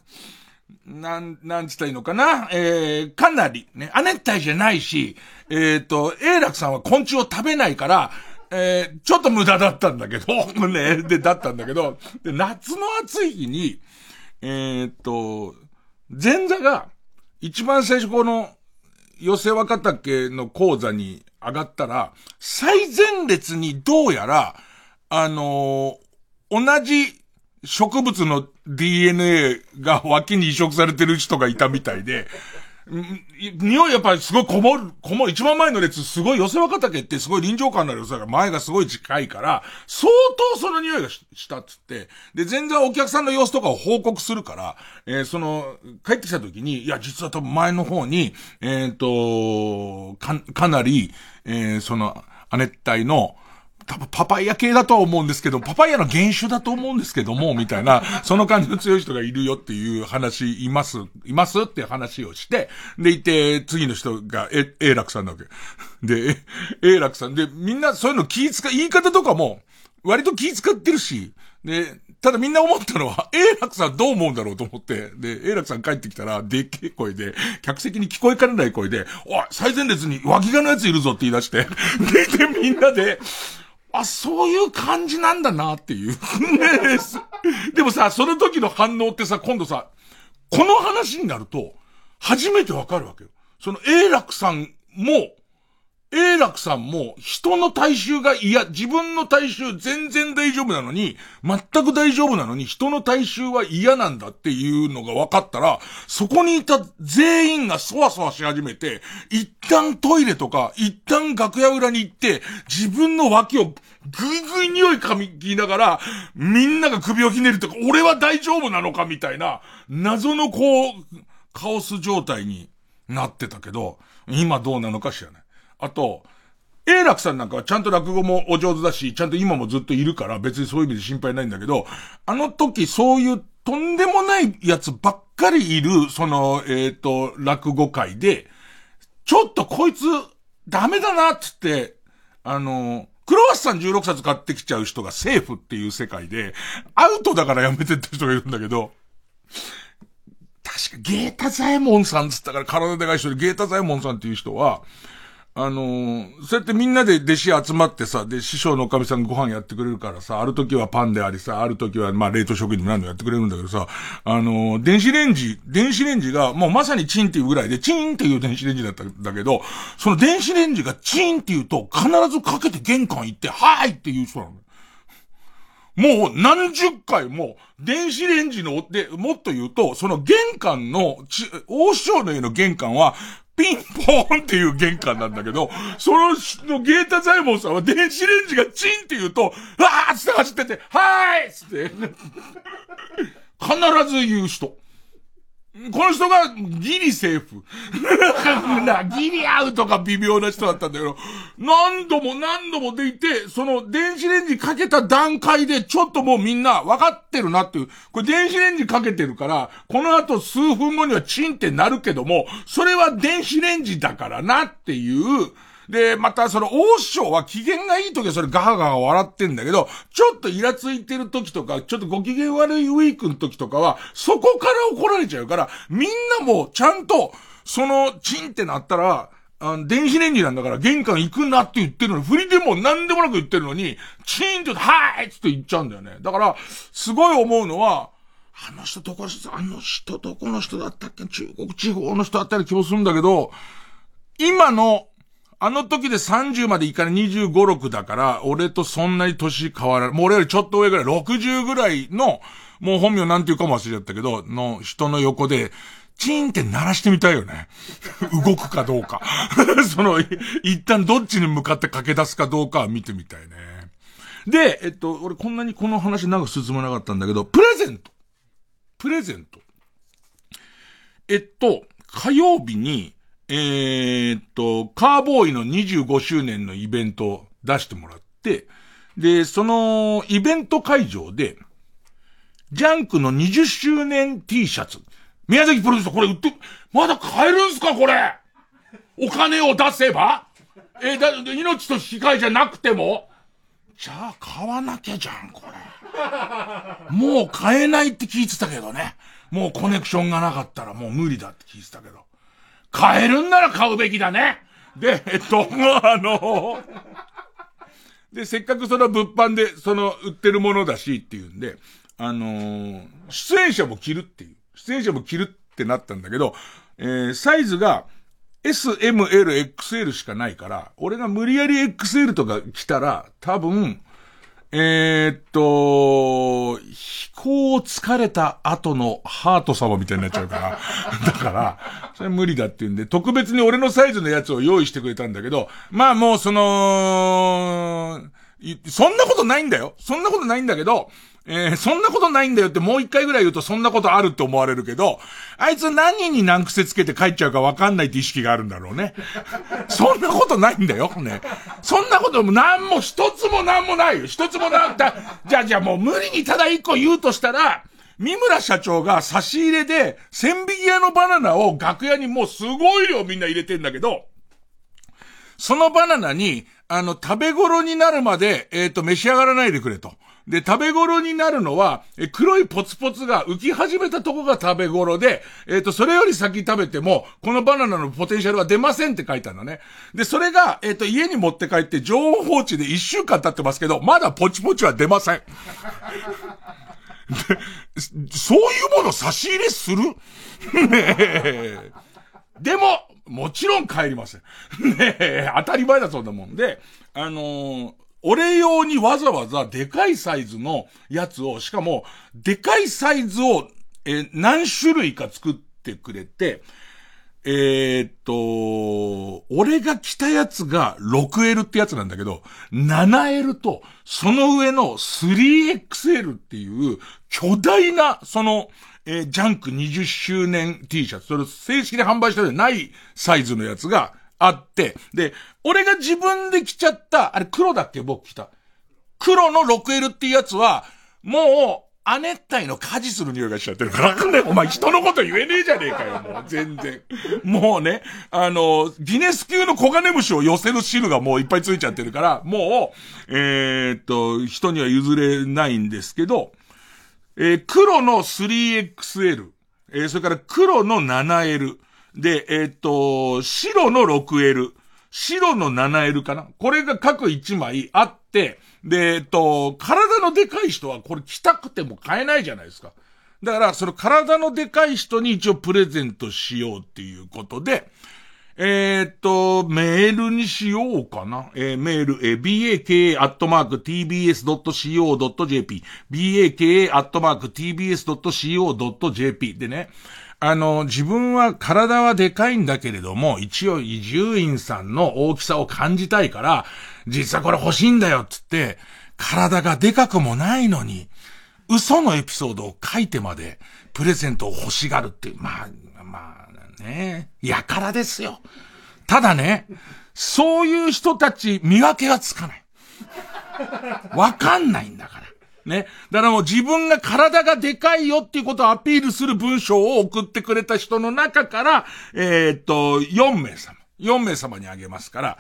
なん、なんつったらいいのかな？えー、かなり、ね、亜熱帯じゃないし、えっ、ー、と、永楽さんは昆虫を食べないから、えー、ちょっと無駄だったんだけど、ね、で、だったんだけど、で、夏の暑い日に、えー、っと、前座が、一番最初この、寄せ若竹の講座に上がったら、最前列にどうやら、あのー、同じ植物の DNA が脇に移植されてる人がいたみたいで、匂いやっぱりすごいこもる、こもる、一番前の列すごい寄せ若竹ってすごい臨場感のある寄せが前がすごい近いから、相当その匂いがしたっつって、で、全然お客さんの様子とかを報告するから、えー、その、帰ってきた時に、いや、実は多分前の方に、えっ、ー、と、か、かなり、えー、その、亜熱帯の、多分パパイヤ系だとは思うんですけど、パパイヤの原種だと思うんですけども、みたいな、その感じの強い人がいるよっていう話、います、いますっていう話をして、でいて、次の人が、え、永楽さんなわけ。で、永楽さんで、みんなそういうの気使、言い方とかも、割と気使ってるし、で、ただみんな思ったのは、永楽さんどう思うんだろうと思って、で、永楽さん帰ってきたら、でっけえ声で、客席に聞こえかねない声で、おい、最前列に脇がのやついるぞって言い出して、で、で、みんなで、あ、そういう感じなんだなっていう。でもさ、その時の反応ってさ、今度さ、この話になると、初めてわかるわけよ。その、永楽さんも、永楽さんも人の体臭が嫌、自分の体臭全然大丈夫なのに、全く大丈夫なのに人の体臭は嫌なんだっていうのが分かったら、そこにいた全員がそわそわし始めて、一旦トイレとか、一旦楽屋裏に行って、自分の脇をぐいぐい匂い噛みながら、みんなが首をひねるとか、俺は大丈夫なのかみたいな、謎のこう、カオス状態になってたけど、今どうなのか知らない。あと、永楽さんなんかはちゃんと落語もお上手だし、ちゃんと今もずっといるから別にそういう意味で心配ないんだけど、あの時そういうとんでもないやつばっかりいる、その、えっ、ー、と、落語会で、ちょっとこいつ、ダメだなっつって、あの、クロワッサン16冊買ってきちゃう人がセーフっていう世界で、アウトだからやめてって人がいるんだけど、確かゲータザエモンさんつったから体でかい人でゲータザエモンさんっていう人は、あのー、そうやってみんなで弟子集まってさ、で、師匠のおかみさんご飯やってくれるからさ、ある時はパンでありさ、ある時は、まあ、冷凍食品でも何でもやってくれるんだけどさ、あのー、電子レンジ、電子レンジが、もうまさにチンっていうぐらいで、チンっていう電子レンジだったんだけど、その電子レンジがチンって言うと、必ずかけて玄関行って、はーいって言う人なの。もう何十回も、電子レンジの、で、もっと言うと、その玄関の、王将の家の玄関は、ピンポーンっていう玄関なんだけど、その、のゲータザイモンさんは電子レンジがチンって言うと、わーって走ってて、はーいっつって、必ず言う人。この人がギリセーフ。な、ギリアウトか微妙な人だったんだけど、何度も何度もでいて、その電子レンジかけた段階でちょっともうみんな分かってるなっていう。これ電子レンジかけてるから、この後数分後にはチンってなるけども、それは電子レンジだからなっていう、で、またその王師匠は機嫌がいい時はそれガハガハ笑ってんだけど、ちょっとイラついてる時とか、ちょっとご機嫌悪いウィークの時とかは、そこから怒られちゃうから、みんなもちゃんと、その、チンってなったら、あの、電子レンジなんだから玄関行くなって言ってるのに、振りでも何でもなく言ってるのに、チーンってはーいって言っちゃうんだよね。だから、すごい思うのは、あの人どこ、あの人どこの人だったっけ？中国地方の人だったり気もするんだけど、今のあの時で30までいかない25、6だから、俺とそんなに年変わらない。もう俺よりちょっと上ぐらい、60ぐらいの、もう本名なんていうかも忘れちゃったけど、の人の横で、チーンって鳴らしてみたいよね。動くかどうか。その、一旦どっちに向かって駆け出すかどうかは見てみたいね。で、えっと、俺こんなにこの話長く進まなかったんだけど、プレゼント。プレゼント。えっと、火曜日に、えー、っと、カーボーイの25周年のイベントを出してもらって、で、そのイベント会場で、ジャンクの20周年 T シャツ。宮崎プロデューサーこれ売って、まだ買えるんすかこれ？お金を出せば？えだ、命と引き換えじゃなくても？じゃあ買わなきゃじゃん、これ。もう買えないって聞いてたけどね。もうコネクションがなかったらもう無理だって聞いてたけど。買えるんなら買うべきだね。で、えっと、あの、で、せっかくその物販で、その、売ってるものだしっていうんで、あのー、出演者も着るっていう。出演者も着るってなったんだけど、えー、サイズが、S, M, L, XL しかないから、俺が無理やり XL とか来たら、多分、えー、っと、こう疲れた後のハート様みたいになっちゃうから。だから、それ無理だって言うんで、特別に俺のサイズのやつを用意してくれたんだけど、まあもうその、そんなことないんだよ。そんなことないんだけど、えー、そんなことないんだよってもう一回ぐらい言うとそんなことあるって思われるけど、あいつ何に難癖つけて帰っちゃうかわかんないって意識があるんだろうね。そんなことないんだよ、ね。そんなことも何も一つも何もないよ。一つもなだ、じゃあじゃあもう無理にただ一個言うとしたら、三村社長が差し入れで、千匹屋のバナナを楽屋にもうすごい量みんな入れてんだけど、そのバナナに、あの、食べ頃になるまで、えっ、ー、と、召し上がらないでくれと。で、食べ頃になるのは、え黒いポツポツが浮き始めたとこが食べ頃で、えっ、ー、と、それより先食べても、このバナナのポテンシャルは出ませんって書いたのね。で、それが、えっ、ー、と、家に持って帰って常温放置で1週間経ってますけど、まだポチポチは出ません。で、そういうもの差し入れする？ねでも、もちろん帰りません。ねえ、当たり前だそんなもんで、あのー俺用にわざわざでかいサイズのやつを、しかも、でかいサイズを、え何種類か作ってくれて、えー、っと、俺が着たやつが 6L ってやつなんだけど、7L と、その上の 3XL っていう巨大な、その、えー、ジャンク20周年 T シャツ、それ正式で販売したでないサイズのやつがあって、で、俺が自分で着ちゃった、あれ黒だっけ僕着た。黒の 6L っていうやつは、もう、亜熱帯の果実の匂いがしちゃってるから、ね、お前人のこと言えねえじゃねえかよ、もう、全然。もうね、あの、ギネス級のコガネムシを寄せる汁がもういっぱいついちゃってるから、もう、えー、っと、人には譲れないんですけど、えー、黒の 3XL、えー、それから黒の 7L、で、えー、っと、白の 6L、白の 7L かな。これが各1枚あって、で、えっと、体のでかい人はこれ着たくても買えないじゃないですか。だから、その体のでかい人に一応プレゼントしようっていうことで、え、っと、メールにしようかな。えー、メール、えー、baka.tbs.co.jp、baka.tbs.co.jp でね、あの、自分は体はでかいんだけれども、一応伊集院さんの大きさを感じたいから、実はこれ欲しいんだよっ、つって、体がでかくもないのに、嘘のエピソードを書いてまで、プレゼントを欲しがるっていう、まあ、まあね、やからですよ。ただね、そういう人たち見分けがつかない。わかんないんだから。ね。だからもう自分が体がでかいよっていうことをアピールする文章を送ってくれた人の中から、えー、っと、4名様。4名様にあげますから、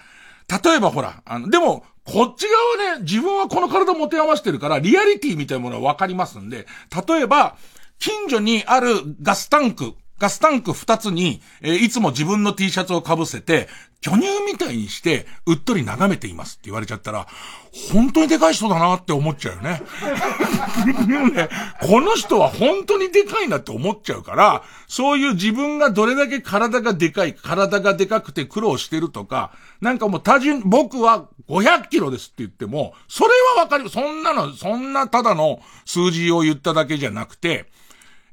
例えばほら、あの、でも、こっち側はね、自分はこの体持て余してるから、リアリティみたいなものはわかりますんで、例えば、近所にあるガスタンク、ガスタンク二つに、えー、いつも自分の T シャツを被せて、巨乳みたいにして、うっとり眺めていますって言われちゃったら、本当にでかい人だなって思っちゃうよね。ねこの人は本当にでかいなって思っちゃうから、そういう自分がどれだけ体がでかい、体がでかくて苦労してるとか、なんかもう多順、僕は500キロですって言っても、それはわかる。そんなの、そんなただの数字を言っただけじゃなくて、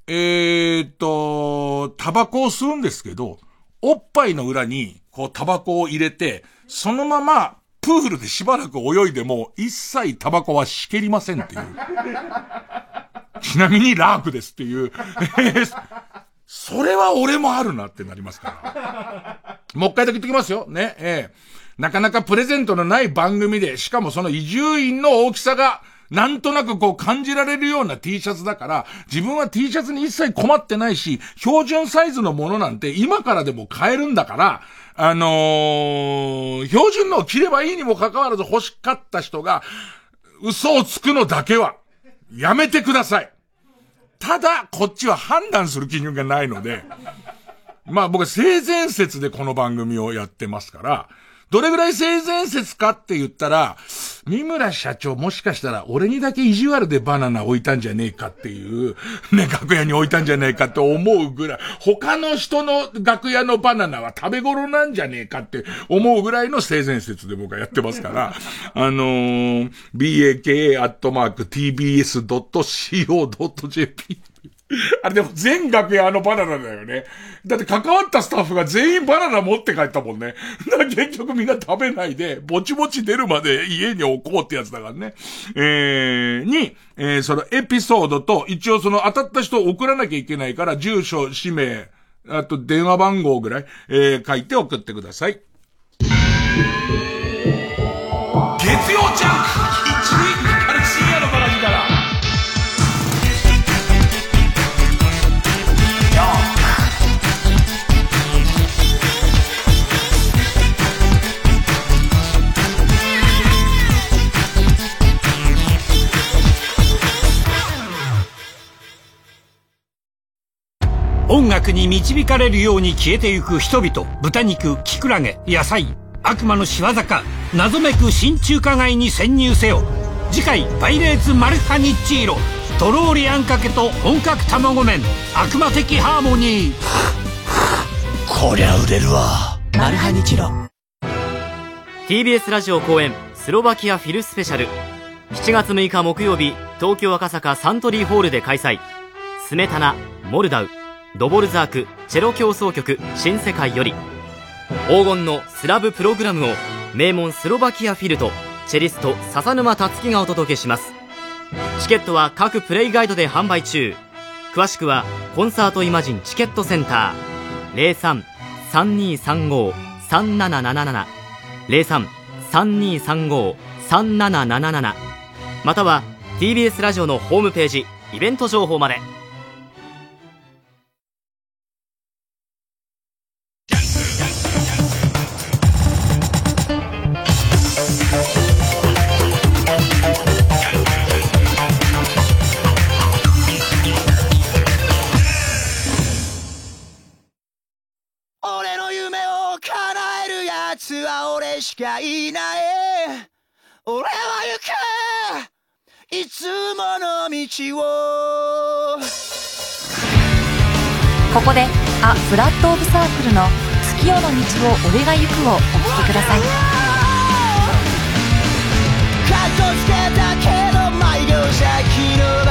えー、っと、タバコを吸うんですけど、おっぱいの裏に、こう、タバコを入れて、そのまま、プールでしばらく泳いでも、一切タバコはしけりませんっていう。ちなみにラークですっていう。それは俺もあるなってなりますから。もう一回だけ言ってきますよ。ね、ええなかなかプレゼントのない番組で、しかもその移住院の大きさが、なんとなくこう感じられるような T シャツだから、自分は T シャツに一切困ってないし、標準サイズのものなんて今からでも買えるんだから、あのー、標準のを着ればいいにもかかわらず欲しかった人が、嘘をつくのだけは、やめてください。ただ、こっちは判断する基準がないので、まあ僕は性善説でこの番組をやってますから、どれぐらい性善説かって言ったら、三村社長もしかしたら俺にだけ意地悪でバナナ置いたんじゃねえかっていう、ね、楽屋に置いたんじゃねえかって思うぐらい、他の人の楽屋のバナナは食べ頃なんじゃねえかって思うぐらいの性善説で僕はやってますから、あのー、baka.tbs.co.jp あれでも全楽屋あのバナナだよね。だって関わったスタッフが全員バナナ持って帰ったもんね。だから結局みんな食べないで、ぼちぼち出るまで家に置こうってやつだからね。えー、に、えー、そのエピソードと、一応その当たった人を送らなきゃいけないから、住所、氏名、あと電話番号ぐらい、えー、書いて送ってください。月曜音楽に導かれるように消えてゆく人々豚肉キクラゲ野菜悪魔の仕業か謎めく新中華街に潜入せよ。次回「パイレーツマルハニッチーロ」とろーりあんかけと本格卵麺悪魔的ハーモニー。こりゃ売れるわ。マルハニチロ。TBS ラジオ公演スロバキアフィルスペシャル。7月6日木曜日東京赤坂サントリーホールで開催。スメタナモルダウドボルザークチェロ協奏曲新世界より。黄金のスラブプログラムを名門スロバキアフィルとチェリスト笹沼達樹がお届けします。チケットは各プレイガイドで販売中。詳しくはコンサートイマジンチケットセンター。03-3235-3777 03-3235-3777または TBS ラジオのホームページイベント情報まで。しかいない。俺は行くいつもの道を。ここで「あフラット・オブ・サークル」の「月夜の道を俺が行く」をお聴きください。かっこつけたけど毎秒先延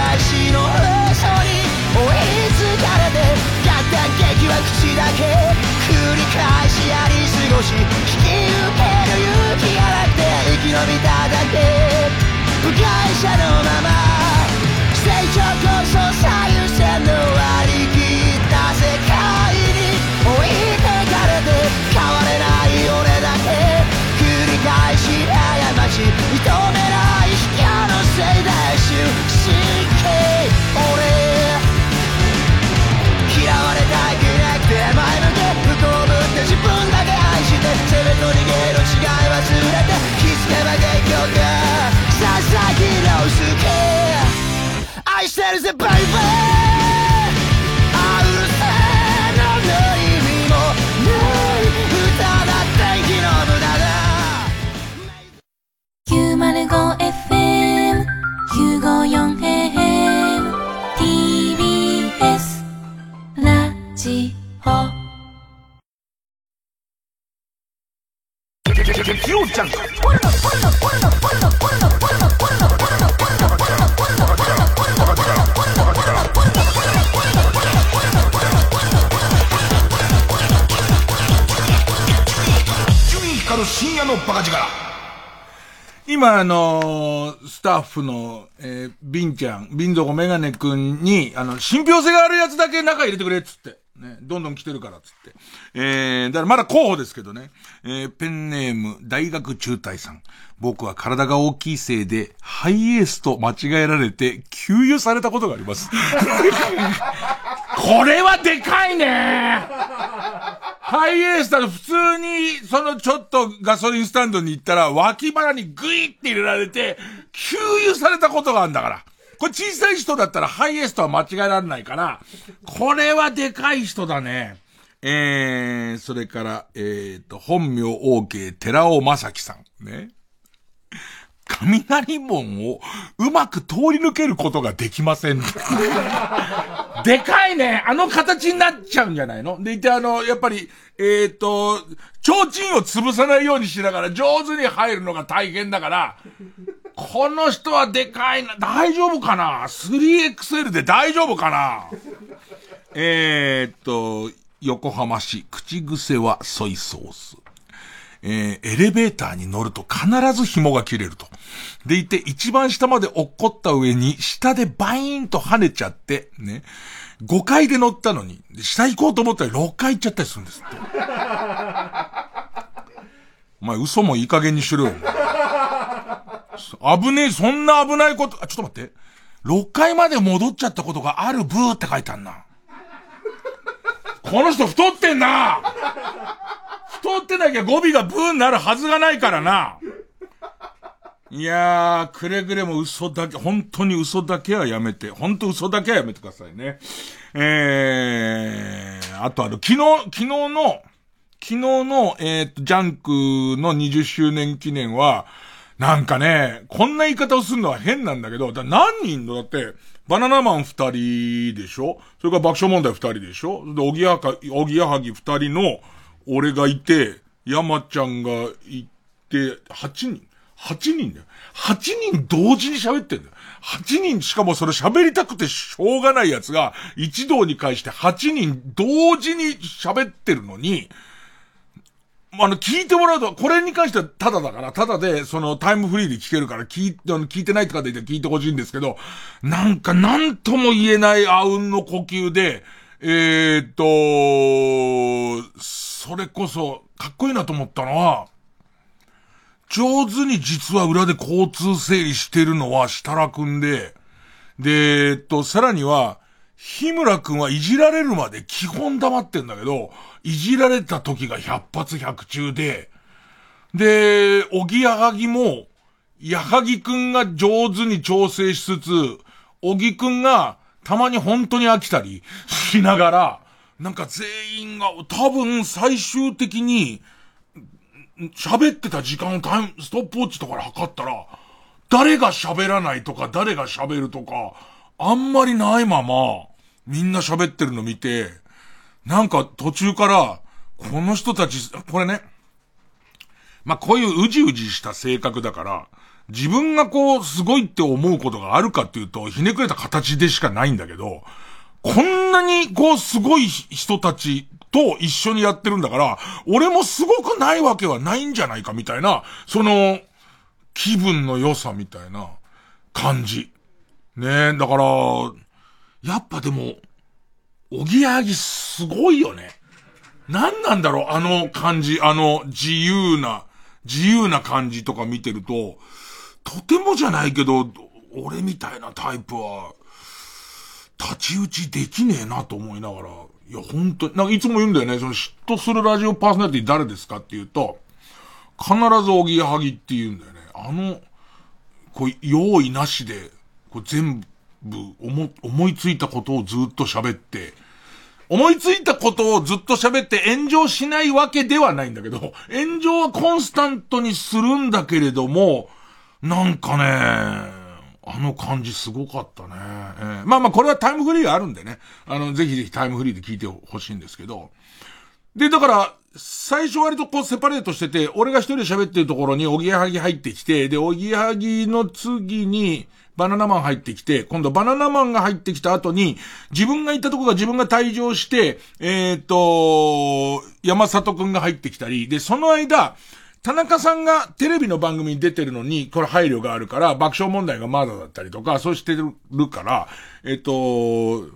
者のまま成長こそ最優先の割り切った。世界に置いてかれて変われない俺だけ繰り返し過ち認めない卑怯のせいだ終身刑俺嫌われた。くなくて前向け不幸ぶって自分だけ愛して攻めと逃げる違い忘れてけば結局佐々木朗介愛してるぜバイバイ今、あのー、スタッフの、えー、ビンちゃん、ビンゾコメガネくんに、あの、信憑性があるやつだけ中入れてくれっつって。ね、どんどん来てるからっつって。えー、だからまだ候補ですけどね。えー、ペンネーム、大学中退さん。僕は体が大きいせいで、ハイエースと間違えられて、給油されたことがあります。これはでかいねハイエースだと普通に、そのちょっとガソリンスタンドに行ったら、脇腹にグイって入れられて、給油されたことがあるんだから。これ小さい人だったらハイエースとは間違えられないから、これはでかい人だね。えー、それから、えーと、本名 OK、寺尾正樹さん。ね。雷門をうまく通り抜けることができません。でかいねあの形になっちゃうんじゃないの？でいてあの、やっぱり、えっ、ー、と、提灯を潰さないようにしながら上手に入るのが大変だから、この人はでかいな。大丈夫かな ?3XL で大丈夫かな？えっと、横浜市、口癖はソイソース。えー、エレベーターに乗ると必ず紐が切れると。でいて、一番下まで落っこった上に、下でバイーンと跳ねちゃって、ね。5階で乗ったのに、下行こうと思ったら6階行っちゃったりするんですって。お前嘘もいい加減にしろよ。危ねえ、そんな危ないこと、あ、ちょっと待って。6階まで戻っちゃったことがあるブーって書いてあんな。この人太ってんな太ってなきゃ語尾がブーになるはずがないからな。いやー、くれぐれも嘘だけ、本当に嘘だけはやめて、本当嘘だけはやめてくださいね。えー、あとあの、昨日、昨日の、昨日の、えー、っと、ジャンクの20周年記念は、なんかね、こんな言い方をするのは変なんだけど、だ何人のだって、バナナマン二人でしょ？それから爆笑問題二人でしょ？で、おぎやか、おぎやはぎ二人の、俺がいて、山ちゃんがいて、八人。八人だよ。八人同時に喋ってんだよ。八人、しかもそれ喋りたくてしょうがない奴が、一堂に会して八人同時に喋ってるのに、あの、聞いてもらうと、これに関してはタダだから、タダで、その、タイムフリーで聞けるから、聞い、あの、聞いてないって方いて聞いてほしいんですけど、なんか、なんとも言えないあうんの呼吸で、えーっと、それこそ、かっこいいなと思ったのは、上手に実は裏で交通整理してるのは設楽くんで、で、えっと、さらには、日村くんはいじられるまで基本黙ってんだけど、いじられた時が百発百中で、で、おぎやはぎも、やはぎくんが上手に調整しつつ、おぎくんがたまに本当に飽きたりしながら、なんか全員が多分最終的に、喋ってた時間をタイム、ストップウォッチとかで測ったら、誰が喋らないとか、誰が喋るとか、あんまりないまま、みんな喋ってるの見て、なんか途中から、この人たち、これね、まあ、こういううじうじした性格だから、自分がこう、すごいって思うことがあるかっていうと、ひねくれた形でしかないんだけど、こんなにこう、すごい人たちと一緒にやってるんだから、俺もすごくないわけはないんじゃないかみたいな、その、気分の良さみたいな感じ。ねえ、だから、やっぱでも、おぎやはぎすごいよね。何なんだろう、あの感じ、あの自由な、自由な感じとか見てると、とてもじゃないけど、俺みたいなタイプは、立ち打ちできねえなと思いながら、いや、本当に、なんかいつも言うんだよね、その嫉妬するラジオパーソナリティ誰ですかって言うと、必ずおぎやはぎって言うんだよね。あの、こう、用意なしで、こう全部思、思いついたことをずっと喋って、思いついたことをずっと喋って炎上しないわけではないんだけど、炎上はコンスタントにするんだけれども、なんかね、あの感じすごかったね。えーまあまあこれはタイムフリーがあるんでね。あの、ぜひぜひタイムフリーで聞いてほしいんですけど。で、だから、最初割とこうセパレートしてて、俺が一人で喋ってるところにおぎやはぎ入ってきて、で、おぎやはぎの次に、バナナマン入ってきて、今度バナナマンが入ってきた後に、自分が行ったとこが自分が退場して、えっ、と、山里くんが入ってきたり、で、その間、田中さんがテレビの番組に出てるのに、これ配慮があるから、爆笑問題がまだだったりとか、そうしてるから、えっ、と、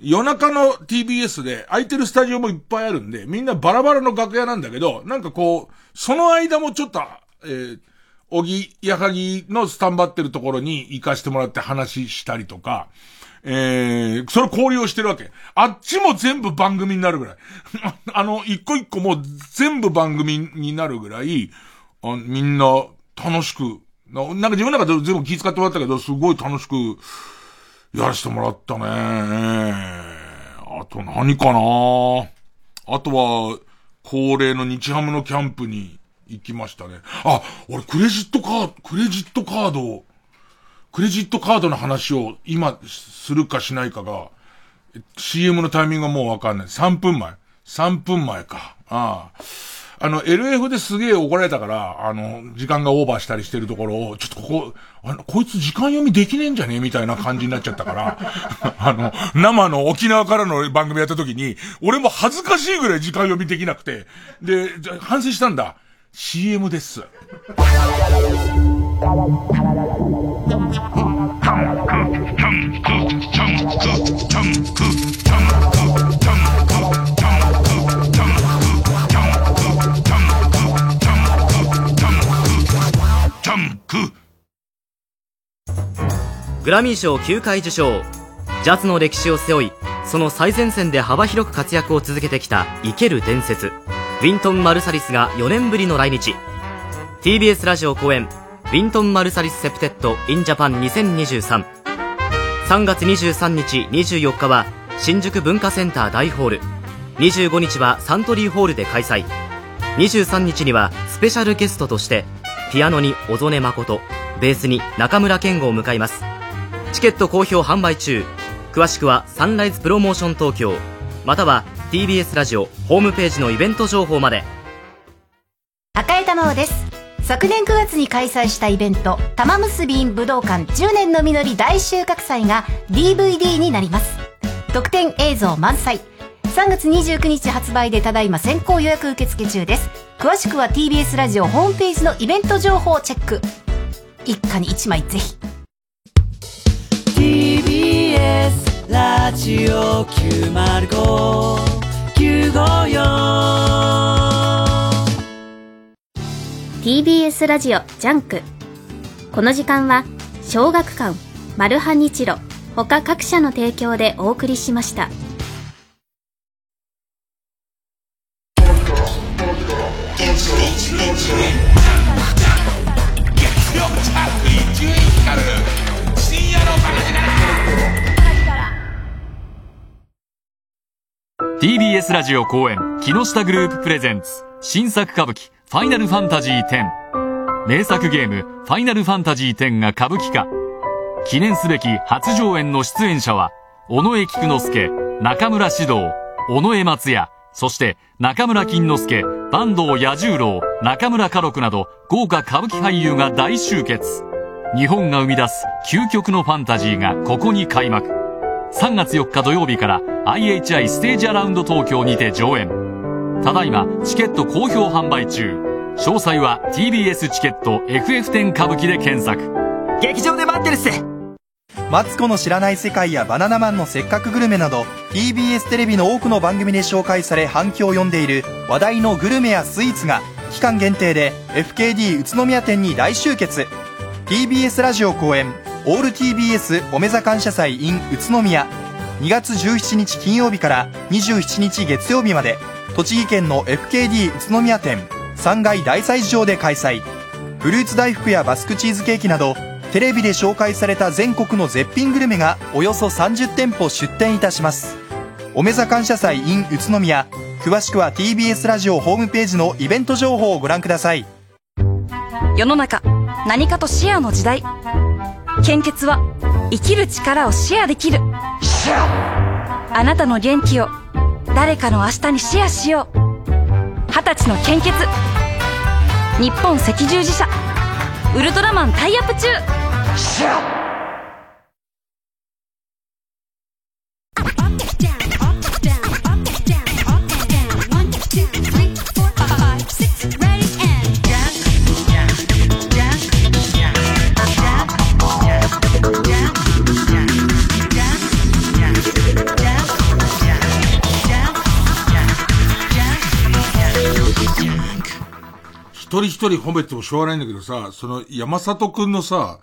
夜中の TBS で空いてるスタジオもいっぱいあるんで、みんなバラバラの楽屋なんだけど、なんかこう、その間もちょっと、えー、おぎ、やはぎのスタンバってるところに行かしてもらって話したりとか、えー、それ交流してるわけ。あっちも全部番組になるぐらい。あの、一個一個も全部番組になるぐらい、あみんな楽しく、ななんか自分の中で全部気遣ってもらったけど、すごい楽しくやらせてもらったね。あと何かな？あとは、恒例の日ハムのキャンプに行きましたね。あ、俺クレジットカード、クレジットカード、クレジットカードの話を今するかしないかが、CM のタイミングがもうわかんない。3分前。3分前か。ああ。あの、LF ですげえ怒られたから、あの、時間がオーバーしたりしてるところを、ちょっとここ、あの、こいつ時間読みできねえんじゃねえみたいな感じになっちゃったから、あの、生の沖縄からの番組やった時に、俺も恥ずかしいぐらい時間読みできなくて、で、反省したんだ。CM です。グラミー賞9回受賞。ジャズの歴史を背負いその最前線で幅広く活躍を続けてきた生ける伝説ウィントン・マルサリスが4年ぶりの来日。TBS ラジオ公演ウィントン・マルサリス・セプテット・イン・ジャパン20233 3月23日24日は新宿文化センター大ホール。25日はサントリーホールで開催。23日にはスペシャルゲストとしてピアノに小曽根誠ベースに中村健吾を迎えます。チケット好評販売中。詳しくはサンライズプロモーション東京または TBS ラジオホームページのイベント情報まで。赤江玉緒です。昨年9月に開催したイベント玉結び武道館10年の実り大収穫祭が DVD になります。特典映像満載。3月29日発売でただいま先行予約受付中です。詳しくは TBS ラジオホームページのイベント情報をチェック。一家に一枚ぜひ。TBS ラジオ905954 TBS ラジオジャンク。この時間は小学館マルハニチロ他各社の提供でお送りしました。TBS ラジオ公演木下グループプレゼンツ新作歌舞伎ファイナルファンタジー10名作ゲームファイナルファンタジー10が歌舞伎化。記念すべき初上演の出演者は尾上菊之助中村獅童尾上松也そして中村金之助坂東彌十郎中村歌六など豪華歌舞伎俳優が大集結。日本が生み出す究極のファンタジーがここに開幕。3月4日土曜日から IHI ステージアラウンド東京にて上演。ただいまチケット好評販売中。詳細は TBS チケット FF10 歌舞伎で検索。劇場で待ってるっすマツコの知らない世界やバナナマンのせっかくグルメなど TBS テレビの多くの番組で紹介され反響を呼んでいる話題のグルメやスイーツが期間限定で FKD 宇都宮店に大集結。TBS ラジオ公演オール TBS おめざ感謝祭 in 宇都宮。2月17日金曜日から27日月曜日まで。栃木県の FKD 宇都宮店3階大祭場で開催。フルーツ大福やバスクチーズケーキなどテレビで紹介された全国の絶品グルメがおよそ30店舗出店いたします。おめざ感謝祭 in 宇都宮。詳しくは TBS ラジオホームページのイベント情報をご覧ください。世の中何かとシェアの時代。献血は生きる力をシェアできる。あなたの元気を誰かの明日にシェアしよう。二十歳の献血。日本赤十字社。ウルトラマンタイアップ中。人一人褒めてもしょうがないんだけどさ、その山里くんのさ、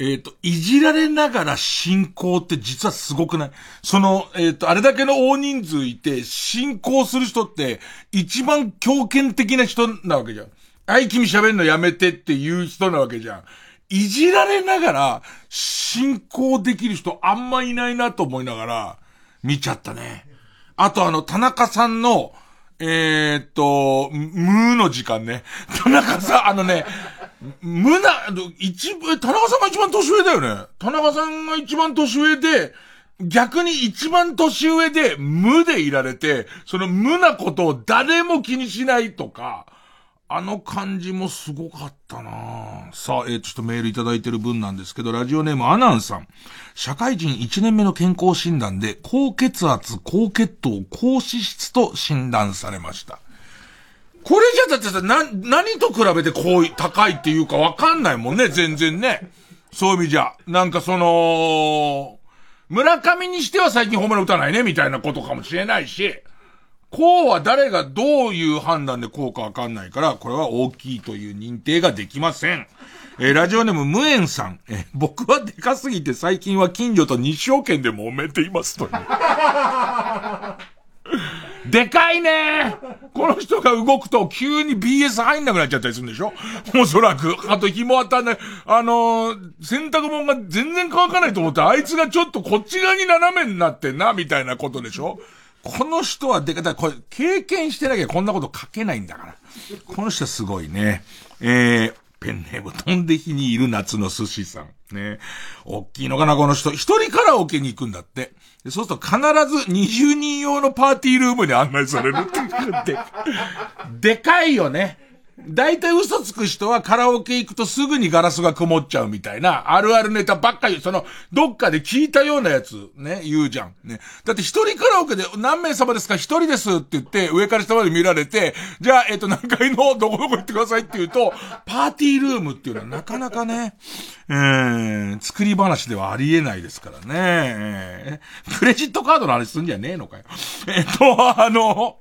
えっ、と、いじられながら進行って実はすごくない？その、えっ、と、あれだけの大人数いて、進行する人って一番強権的な人なわけじゃん。はい、君喋るのやめてっていう人なわけじゃん。いじられながら進行できる人あんまいないなと思いながら見ちゃったね。あとあの、田中さんの、えー、っと、無の時間ね。田中さん、あのね、無な、一部、田中さんが一番年上だよね。田中さんが一番年上で、逆に一番年上で無でいられて、その無なことを誰も気にしないとか、あの感じもすごかったなさあ、えー、ちょっとメールいただいてる分なんですけど、ラジオネームアナンさん。社会人1年目の健康診断で、高血圧、高血糖、高脂質と診断されました。これじゃだってさ、な、何と比べてこう、高いっていうかわかんないもんね、全然ね。そういう意味じゃ。なんかその、村上にしては最近ホームラン打たないね、みたいなことかもしれないし。こうは誰がどういう判断でこうかわかんないから、これは大きいという認定ができません。えー、ラジオネーム無縁さん。えー、僕はでかすぎて最近は近所と日照圏で揉めていますという。でかいねこの人が動くと急に BS 入んなくなっちゃったりするんでしょおそらく。あと紐当たんない。あのー、洗濯物が全然乾かないと思って、あいつがちょっとこっち側に斜めになってんな、みたいなことでしょこの人はでか、だこれ、経験してなきゃこんなこと書けないんだから。この人すごいね。えー、ペンネーム、飛んで火にいる夏の寿司さん。ね。大きいのかな、この人。一人カラオケに行くんだって。そうすると必ず20人用のパーティールームに案内されるって。でかいよね。大体嘘つく人はカラオケ行くとすぐにガラスが曇っちゃうみたいな、あるあるネタばっかり、その、どっかで聞いたようなやつ、ね、言うじゃん。ね。だって一人カラオケで何名様ですか?一人ですって言って、上から下まで見られて、じゃあ、えっ、と、何階のどこどこ行ってくださいって言うと、パーティールームっていうのはなかなかね、えー、作り話ではありえないですからね。えー、クレジットカードの話すんじゃねえのかよ。えっと、あの、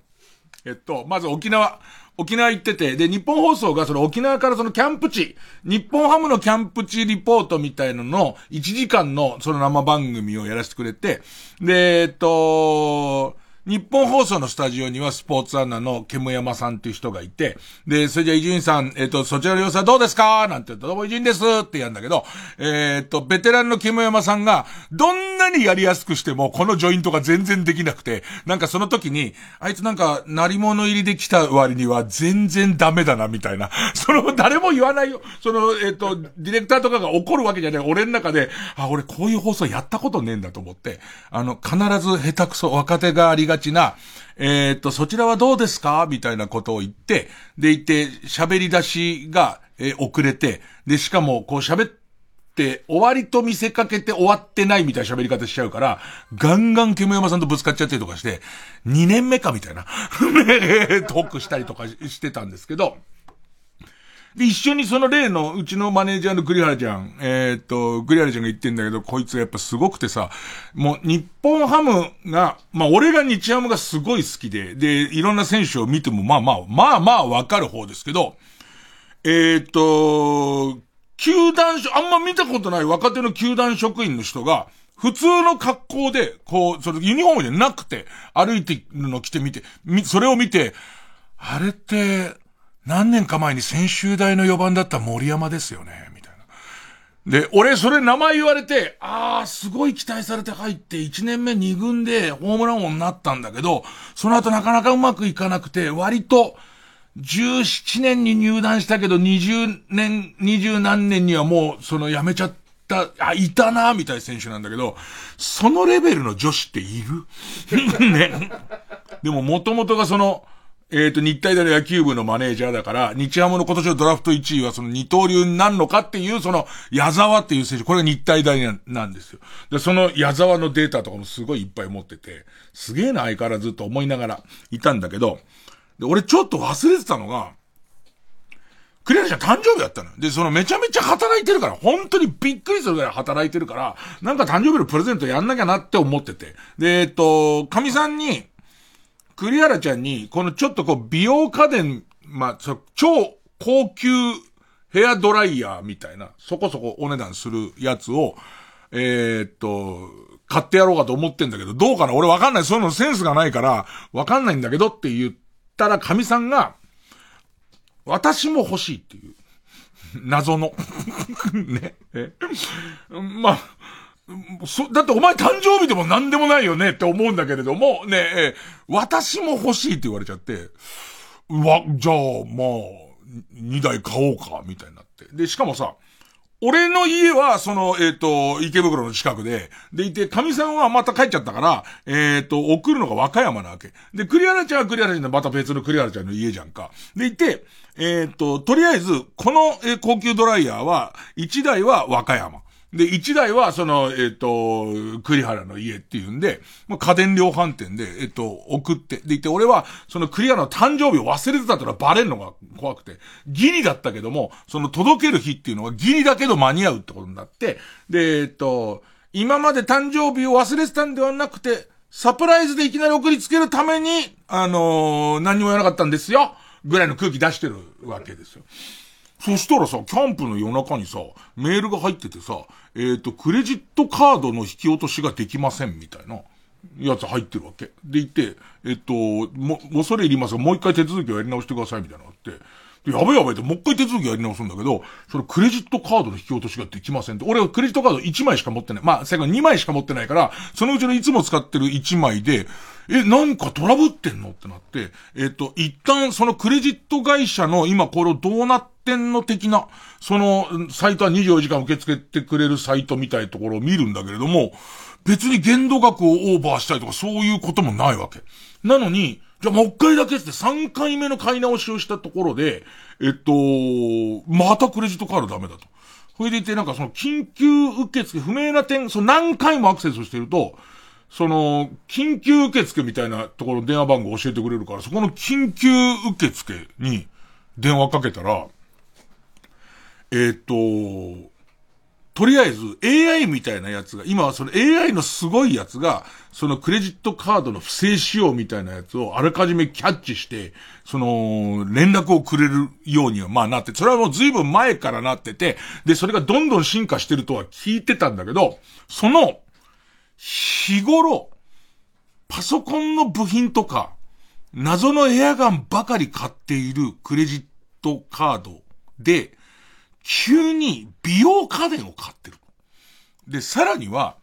えっと、まず沖縄。沖縄行ってて、で、日本放送がその沖縄からそのキャンプ地、日本ハムのキャンプ地リポートみたいなのの1時間のその生番組をやらせてくれて、で、えっと、日本放送のスタジオにはスポーツアナの煙山さんっていう人がいて、で、それじゃ伊集院さん、えっ、ー、と、そちらの様子はどうですか？なんて言うと、どうも伊集院ですって言うんだけど、えっ、ー、と、ベテランの煙山さんが、どんなにやりやすくしても、このジョイントが全然できなくて、なんかその時に、あいつなんか、鳴り物入りで来た割には全然ダメだな、みたいな。その、誰も言わないよ。その、えっ、ー、と、ディレクターとかが怒るわけじゃない。俺の中で、あ、俺こういう放送やったことねえんだと思って、あの、必ず下手くそ、若手がありがちな、えっ、と、そちらはどうですか？みたいなことを言って、で、言って、喋り出しが、えー、遅れて、で、しかも、こう喋って、終わりと見せかけて終わってないみたいな喋り方しちゃうから、ガンガン煙山さんとぶつかっちゃったりとかして、2年目かみたいな、トークしたりとかしてたんですけど、で、一緒にその例の、うちのマネージャーの栗原ちゃん、えー、っと、栗原ちゃんが言ってんだけど、こいつやっぱすごくてさ、もう日本ハムが、まあ俺が日ハムがすごい好きで、で、いろんな選手を見ても、まあまあ、まあまあわかる方ですけど、えー、っと、球団、あんま見たことない若手の球団職員の人が、普通の格好で、こう、そのユニフォームじゃなくて、歩いてるの着てみて、み、それを見て、あれって、何年か前に専修大の4番だった森山ですよね、みたいな。で、俺それ名前言われて、ああ、すごい期待されて入って1年目2軍でホームラン王になったんだけど、その後なかなかうまくいかなくて、割と、17年に入団したけど、20年、20何年にはもう、その辞めちゃった、あ、いたな、みたいな選手なんだけど、そのレベルの女子っている？ね。でも、もともとがその、えっ、ー、と、日体大の野球部のマネージャーだから、日ハムの今年のドラフト1位はその二刀流になるのかっていう、その、矢沢っていう選手、これが日体大なんですよ。で、その矢沢のデータとかもすごいいっぱい持ってて、すげえな、相変わらずと思いながらいたんだけど、で、俺ちょっと忘れてたのが、クリアちゃん誕生日だったの。で、そのめちゃめちゃ働いてるから、本当にびっくりするぐらい働いてるから、なんか誕生日のプレゼントやんなきゃなって思ってて。で、えっと、神さんに、栗原ちゃんに、このちょっとこう、美容家電、まあ、超高級ヘアドライヤーみたいな、そこそこお値段するやつを、えー、っと、買ってやろうかと思ってんだけど、どうかな？俺わかんない。そういうのセンスがないから、わかんないんだけどって言ったら、神さんが、私も欲しいっていう。謎の。ね。え？まあ、そ、だってお前誕生日でも何でもないよねって思うんだけれども、ねえ、私も欲しいって言われちゃって、わ、じゃあ、まあ、2台買おうか、みたいになって。で、しかもさ、俺の家は、その、えっ、ー、と、池袋の近くで、でいて、神さんはまた帰っちゃったから、えっ、ー、と、送るのが和歌山なわけ。で、栗原ちゃんは栗原ちゃんでまた別の栗原ちゃんの家じゃんか。でいて、えっ、ー、と、とりあえず、この、え高級ドライヤーは、1台は和歌山。で、一台は、その、えっ、ー、と、栗原の家っていうんで、まあ、家電量販店で、えっ、ー、と、送って、でいて、俺は、その栗原の誕生日を忘れてたってのはバレるのが怖くて、ギリだったけども、その届ける日っていうのはギリだけど間に合うってことになって、で、えっ、ー、と、今まで誕生日を忘れてたんではなくて、サプライズでいきなり送りつけるために、あの何もやらなかったんですよぐらいの空気出してるわけですよ。そしたらさ、キャンプの夜中にさ、メールが入っててさ、えっ、ー、と、クレジットカードの引き落としができませんみたいな、やつ入ってるわけ。でいて、えっ、と、も、恐れ入りますが、もう一回手続きをやり直してくださいみたいなのがあって、やべやべってもう一回手続きやり直すんだけど、それクレジットカードの引き落としができませんって。俺はクレジットカード1枚しか持ってない。まあ、最後2枚しか持ってないから、そのうちのいつも使ってる1枚で、え、なんかトラブってんのってなって、えっ、と、一旦そのクレジット会社の今これをどうなってんの的な、その、サイトは24時間受け付けてくれるサイトみたいなところを見るんだけれども、別に限度額をオーバーしたりとかそういうこともないわけ。なのに、じゃあもう一回だけって3回目の買い直しをしたところで、えっと、またクレジットカードダメだと。それでいてなんかその緊急受付不明な点、その何回もアクセスしてると、その、緊急受付みたいなところ電話番号教えてくれるから、そこの緊急受付に電話かけたら、えっ、と、とりあえず AI みたいなやつが、今はその AI のすごいやつが、そのクレジットカードの不正使用みたいなやつをあらかじめキャッチして、その、連絡をくれるようにはまあなって、それはもう随分前からなってて、で、それがどんどん進化してるとは聞いてたんだけど、その、日頃、パソコンの部品とか、謎のエアガンばかり買っているクレジットカードで、急に美容家電を買ってる。で、さらには、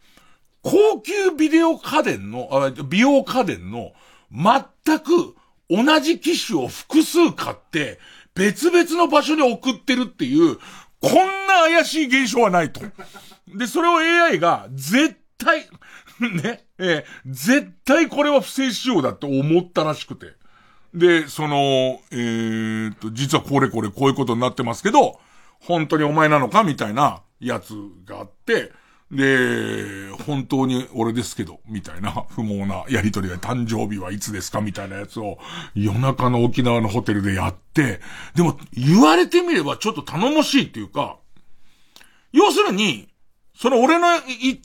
高級ビデオ家電の、あ美容家電の、全く同じ機種を複数買って、別々の場所に送ってるっていう、こんな怪しい現象はないと。で、それを AI が絶対、ね、えー、絶対これは不正使用だって思ったらしくて。で、その、えー、と、実はこれこれこういうことになってますけど、本当にお前なのかみたいなやつがあって、で、本当に俺ですけど、みたいな不毛なやりとりが誕生日はいつですかみたいなやつを夜中の沖縄のホテルでやって、でも言われてみればちょっと頼もしいっていうか、要するに、その俺の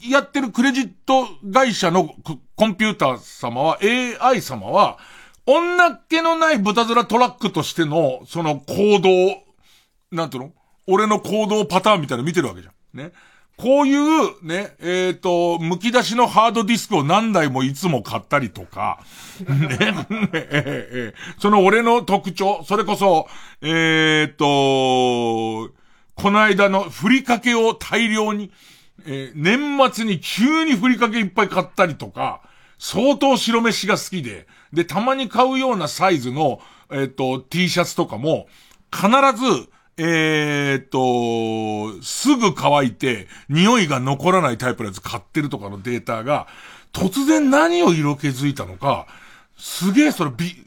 やってるクレジット会社のコンピューター様は、AI 様は、女っ気のない豚面トラックとしての、その行動、なんていうの？俺の行動パターンみたいなの見てるわけじゃん。ね。こういう、ね、えっ、ー、と、剥き出しのハードディスクを何台もいつも買ったりとか、ね、えー、その俺の特徴、それこそ、えっ、ー、と、この間のふりかけを大量に、えー、年末に急にふりかけいっぱい買ったりとか、相当白飯が好きで、で、たまに買うようなサイズの、えっ、と、T シャツとかも、必ず、えー、っと、すぐ乾いて、匂いが残らないタイプのやつ買ってるとかのデータが、突然何を色気づいたのか、すげえそれび、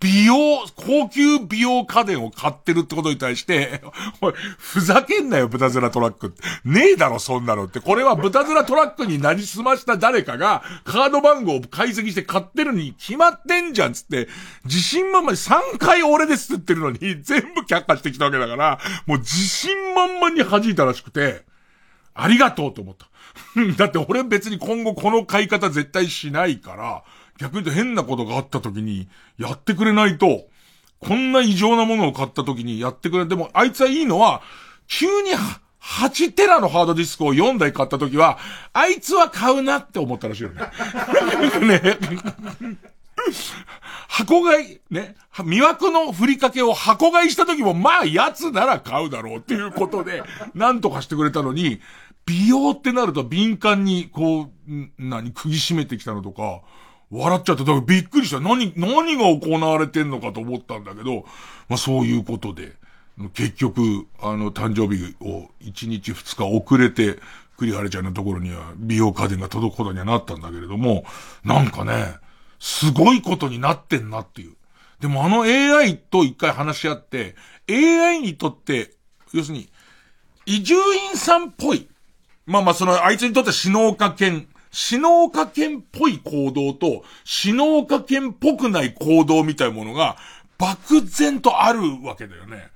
美容、高級美容家電を買ってるってことに対して、おい、ふざけんなよ、豚面トラックって。ねえだろ、そんなのって。これは豚面トラックになりすました誰かが、カード番号を解析して買ってるに決まってんじゃん、つって。自信満々に3回俺ですって言ってるのに、全部却下してきたわけだから、もう自信満々に弾いたらしくて、ありがとうと思った。だって俺別に今後この買い方絶対しないから、逆に言うと変なことがあった時に、やってくれないと、こんな異常なものを買った時にやってくれでも、あいつはいいのは、急に8テラのハードディスクを4台買った時は、あいつは買うなって思ったらしいよね。ね。箱買い、ね、魅惑のふりかけを箱買いした時も、まあ、やつなら買うだろうっていうことで、なんとかしてくれたのに、美容ってなると敏感に、こう、何、釘締めてきたのとか、笑っちゃって、だからびっくりした。何、何が行われてんのかと思ったんだけど、まあそういうことで、結局、あの、誕生日を1日2日遅れて、栗原ちゃんのところには美容家電が届くことにはなったんだけれども、なんかね、すごいことになってんなっていう。でもあの AI と一回話し合って、AI にとって、要するに、移住院さんっぽい。まあまあその、あいつにとっては死農家犬、死農家犬っぽい行動と、死農家犬っぽくない行動みたいなものが、漠然とあるわけだよね。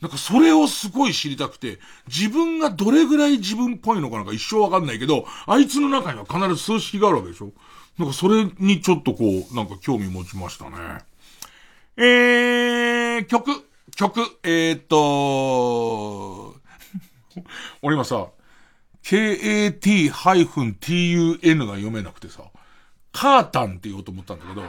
なんかそれをすごい知りたくて、自分がどれぐらい自分っぽいのかなんか一生わかんないけど、あいつの中には必ず数式があるわけでしょなんかそれにちょっとこう、なんか興味持ちましたね。えー、曲、曲、えー、っと、俺今さ、kat-tun が読めなくてさ、カータンって言おうと思ったんだけど、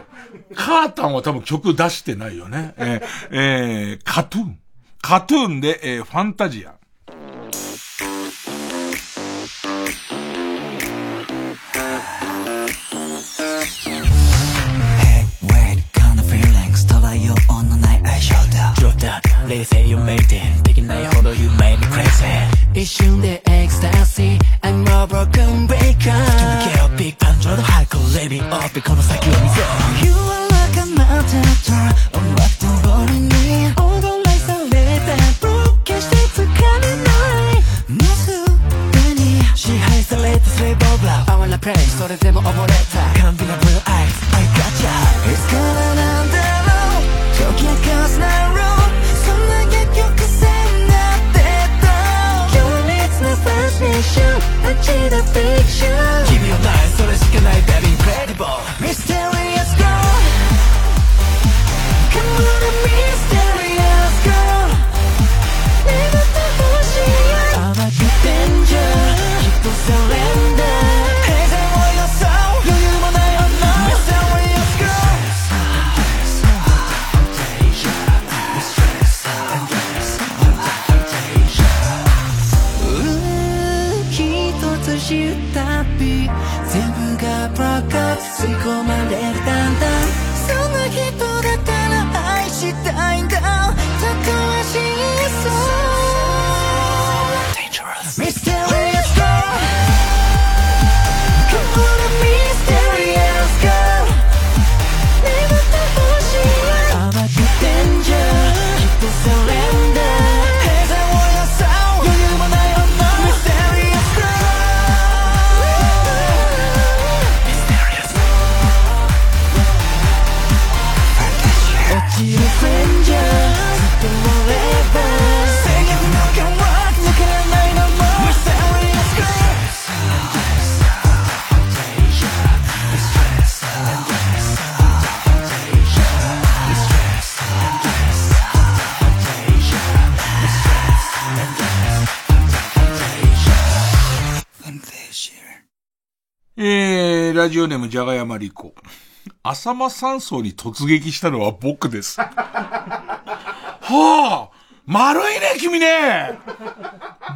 カータンは多分曲出してないよね。えー、えー、カトゥーン。カトゥーンで、えー、ファンタジア。冷静よメイテンできないほど You made me crazy 一瞬でエクスタシー I'm a broken breaker 吹き抜けよビッグパンチョのハイコレビオーピこの先を見せ You are like a matador 音楽通りに踊らされた決してつかめないもファスネーションあっちだフィクション君のないそれしかない Baby incredible Mysterious girl Come on a mysterious ラジオネームじゃがやまりこ。浅間山荘に突撃したのは僕です。はあ丸いね、君ね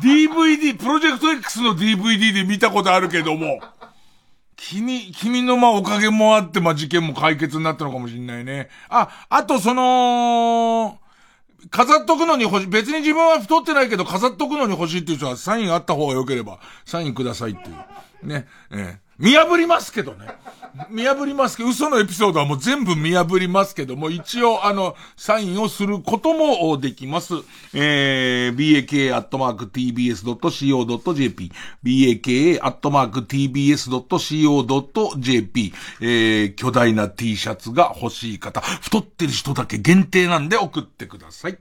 !DVD、プロジェクト X の DVD で見たことあるけども。君、君のまあおかげもあってまあ事件も解決になったのかもしんないね。あ、あとその、飾っとくのに欲しい。別に自分は太ってないけど飾っとくのに欲しいっていう人はサインあった方が良ければ、サインくださいっていう。ね。ええ見破りますけどね。見破りますけど、嘘のエピソードはもう全部見破りますけども、一応あの、サインをすることもできます。えー、baka.tbs.co.jp、baka.tbs.co.jp、えー、巨大な T シャツが欲しい方、太ってる人だけ限定なんで送ってください。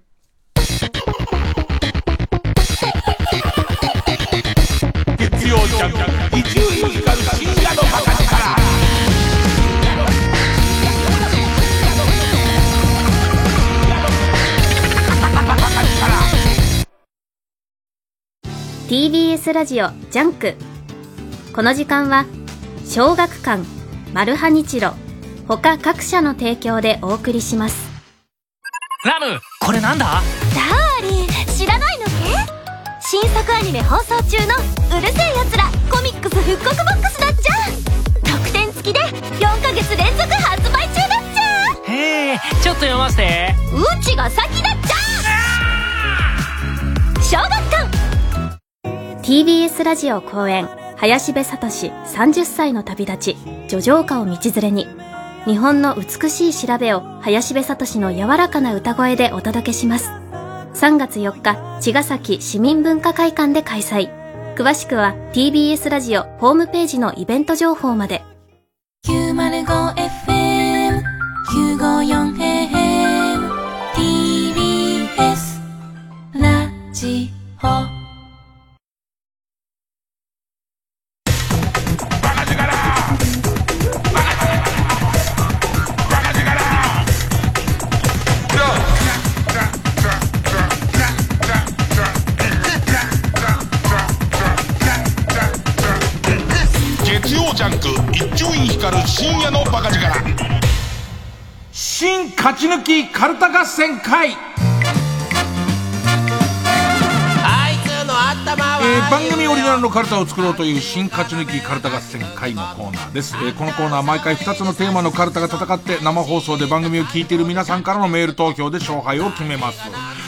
月曜ジャン TBS ラジオジャンク。この時間は小学館マルハニチロ他各社の提供でお送りします。ラムこれなんだ？ダーリン知らないのけ新作アニメ放送中の「うるせえやつらコミックス復刻ボックス」だっちゃ！特典付きで4ヶ月連続発売中だっちゃ！へえちょっと読ませて。うちが先だっ TBS ラジオ公演林部聡30歳の旅立ち叙情歌を道連れに。日本の美しい調べを林部聡の柔らかな歌声でお届けします。3月4日茅ヶ崎市民文化会館で開催。詳しくは TBS ラジオホームページのイベント情報まで。905FM954AM TBS ラジオ。勝ち抜きカルタ合戦会。えー番組オリジナルのカルタを作ろうという新勝ち抜きカルタ合戦会のコーナーです、えーこのコーナーは毎回2つのテーマのカルタが戦って生放送で番組を聞いている皆さんからのメール投票で勝敗を決めます。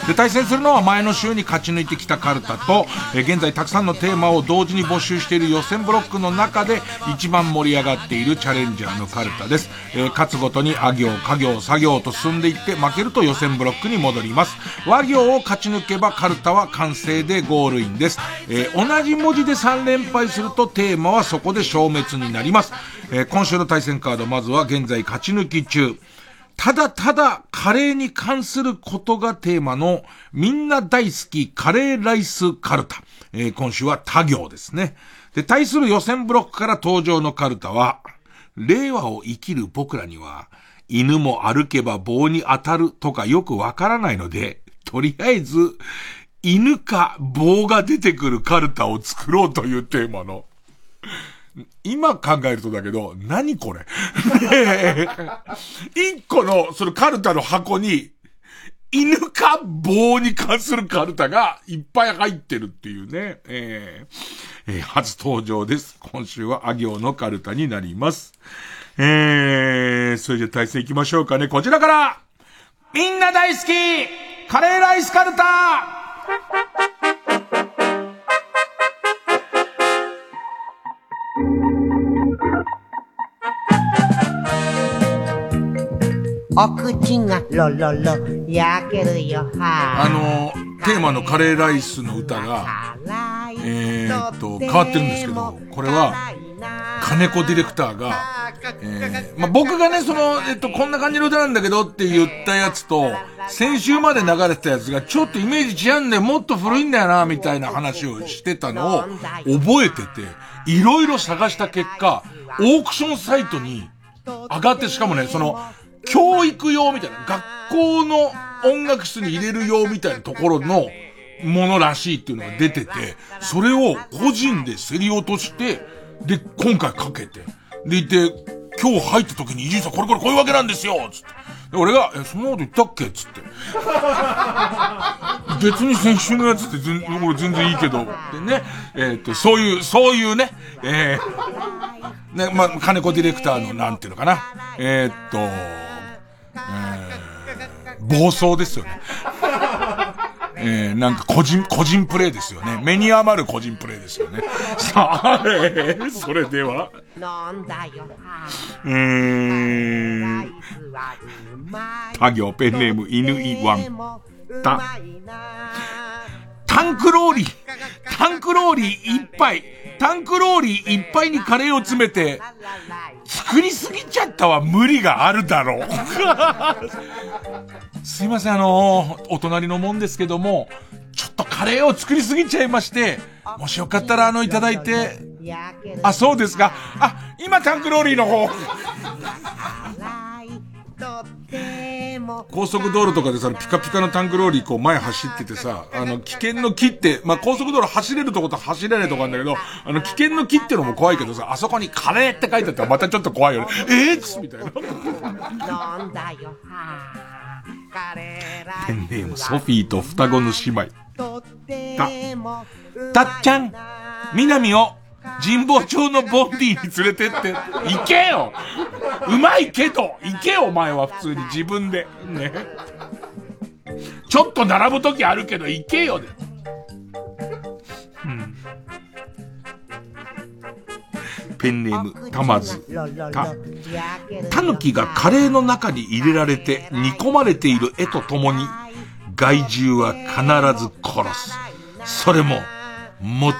で対戦するのは前の週に勝ち抜いてきたカルタと、えー現在たくさんのテーマを同時に募集している予選ブロックの中で一番盛り上がっているチャレンジャーのカルタです、えー勝つごとにあ行家行作業と進んでいって負けると予選ブロックに戻ります。和行を勝ち抜けばカルタは完成でゴールインです、えー同じ文字で3連敗するとテーマはそこで消滅になります、えー今週の対戦カードまずは現在勝ち抜き中ただただカレーに関することがテーマのみんな大好きカレーライスカルタ。えー今週は他行ですね。で、対する予選ブロックから登場のカルタは、令和を生きる僕らには、犬も歩けば棒に当たるとかよくわからないので、とりあえず、犬か棒が出てくるカルタを作ろうというテーマの、今考えるとだけど、何これ？一個の、そのカルタの箱に、犬か棒に関するカルタがいっぱい入ってるっていうね。えーえー初登場です。今週はあ行のカルタになります。えー、それじゃ対戦行きましょうかね。こちらからみんな大好きカレーライスカルタお口がロロロ焼けるよはあの、テーマのカレーライスの歌が、えーっと、変わってるんですけど、これは、金子ディレクターが、えーまあ、僕がね、その、えっと、こんな感じの歌なんだけどって言ったやつと、先週まで流れてたやつが、ちょっとイメージ違うんだよ、もっと古いんだよな、みたいな話をしてたのを覚えてて、いろいろ探した結果、オークションサイトに上がって、しかもね、その、教育用みたいな、学校の音楽室に入れる用みたいなところのものらしいっていうのが出てて、それを個人で競り落として、で、今回かけて、でいて、今日入った時に伊集院さんこれこれこういうわけなんですよつって。で、俺が、え、そんなこと言ったっけ？つって。別に先週のやつって全俺全然いいけど、でね、えっ、と、そういう、そういうね、えー、ね、まあ、金子ディレクターのなんていうのかな。えーっと、えー、暴走ですよね。えー、なんか個人、個人プレイですよね。目に余る個人プレイですよね。さあ、えー、それでは、飲んだようーん、他行ペンネーム犬イワン。た、タンクローリー、タンクローリーいっぱい、タンクローリーいっぱいにカレーを詰めて、作りすぎちゃったは無理があるだろう。すいません、あのお隣のもんですけども、ちょっとカレーを作りすぎちゃいまして、もしよかったらあのいただいて、あ、そうですか。あ、今タンクローリーの方。高速道路とかでさ、ピカピカのタンクローリーこう前走っててさ、あの、危険の木って、まあ、高速道路走れるとこと走れないとこあるんだけど、あの、危険の木ってのも怖いけどさ、あそこにカレーって書いてあったらまたちょっと怖いよね。えー、みたいな。なんだよ、ペンネームソフィーと双子の姉妹。た、たっちゃん、南を神保町のボンディに連れてって、行けようまいけど、行けよお前は普通に自分で。ね。ちょっと並ぶ時あるけど、行けよで。うん。ペンネーム、たまず。た、たぬきがカレーの中に入れられて煮込まれている絵とともに、害獣は必ず殺す。それも、最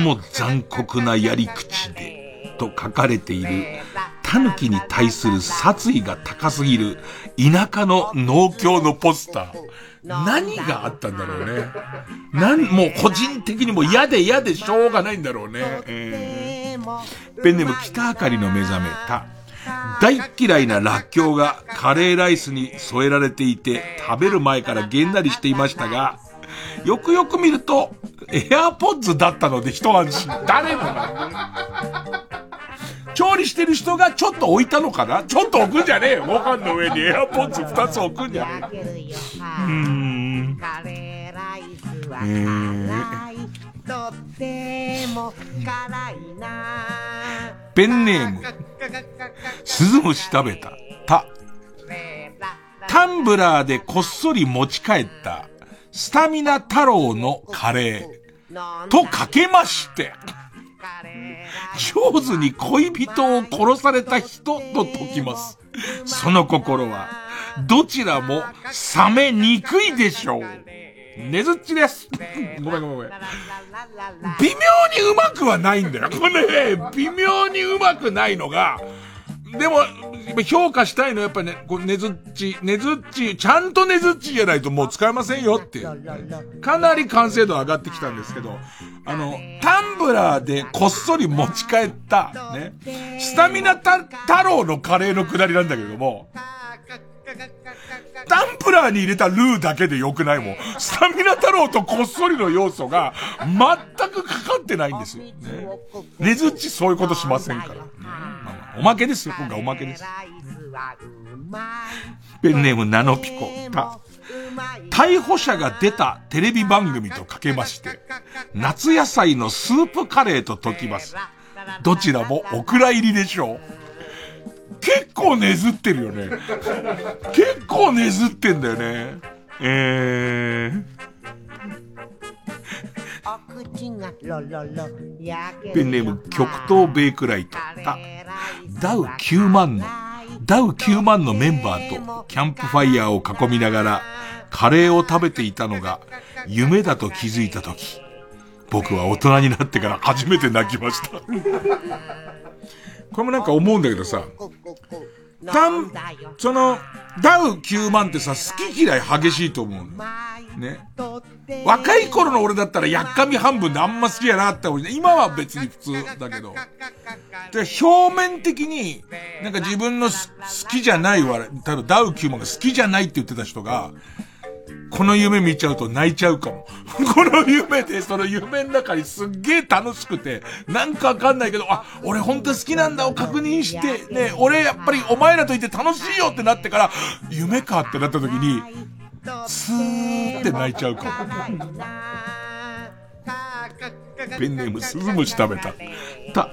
も残酷なやり口で、と書かれている、狸に対する殺意が高すぎる田舎の農協のポスター。何があったんだろうね。なん、もう個人的にも嫌で嫌でしょうがないんだろうね。えー、ペンネーム北あかりの目覚めた。大嫌いならっきょうがカレーライスに添えられていて食べる前からげんなりしていましたが、よくよく見ると、エアポッズだったので一安心。誰もな調理してる人がちょっと置いたのかな？ちょっと置くんじゃねえよ。ご飯の上にエアポッズ二つ置くんじゃねえ。うーん。えー。とっても辛いなペンネーム。鈴虫食べた。た。タンブラーでこっそり持ち帰ったスタミナ太郎のカレーとかけまして、上手に恋人を殺された人と解きます。その心は、どちらも冷めにくいでしょう。ねずっちです。ごめんごめんごめん。微妙にうまくはないんだよ。これね、微妙にうまくないのが、でも、評価したいのはやっぱね、こう、ねずっち、ねずっち、ちゃんとねずっちじゃないともう使えませんよっていう。かなり完成度上がってきたんですけど、あの、タンブラーでこっそり持ち帰った、ね、スタミナ太郎のカレーのくだりなんだけれども、タンプラーに入れたルーだけでよくないもん。スタミナ太郎とこっそりの要素が全くかかってないんですよ。ね。ねずっちそういうことしませんから。ね、おまけですよ、今回おまけです。ペンネームナノピコ。た、逮捕者が出たテレビ番組とかけまして、夏野菜のスープカレーと解きます。どちらもお蔵入りでしょう。結構ねずってるよね。結構ねずってんだよね。えー。ペンネーム極東ベイクライト。ダウ9万の、ダウ9万のメンバーとキャンプファイヤーを囲みながらカレーを食べていたのが夢だと気づいたとき、僕は大人になってから初めて泣きました。これもなんか思うんだけどさ、たん、その、ダウ9万ってさ、好き嫌い激しいと思うの。ね。若い頃の俺だったらやっかみ半分であんま好きやなって思う。今は別に普通だけど。で、表面的に、なんか自分の好きじゃないわ、多分ダウ9万が好きじゃないって言ってた人が、この夢見ちゃうと泣いちゃうかも。この夢で、その夢の中にすっげえ楽しくて、なんかわかんないけど、あ、俺ほんと好きなんだを確認して、ね、俺やっぱりお前らといて楽しいよってなってから、夢かってなった時に、スーって泣いちゃうかも。ペンネームスズムシ食べた。た、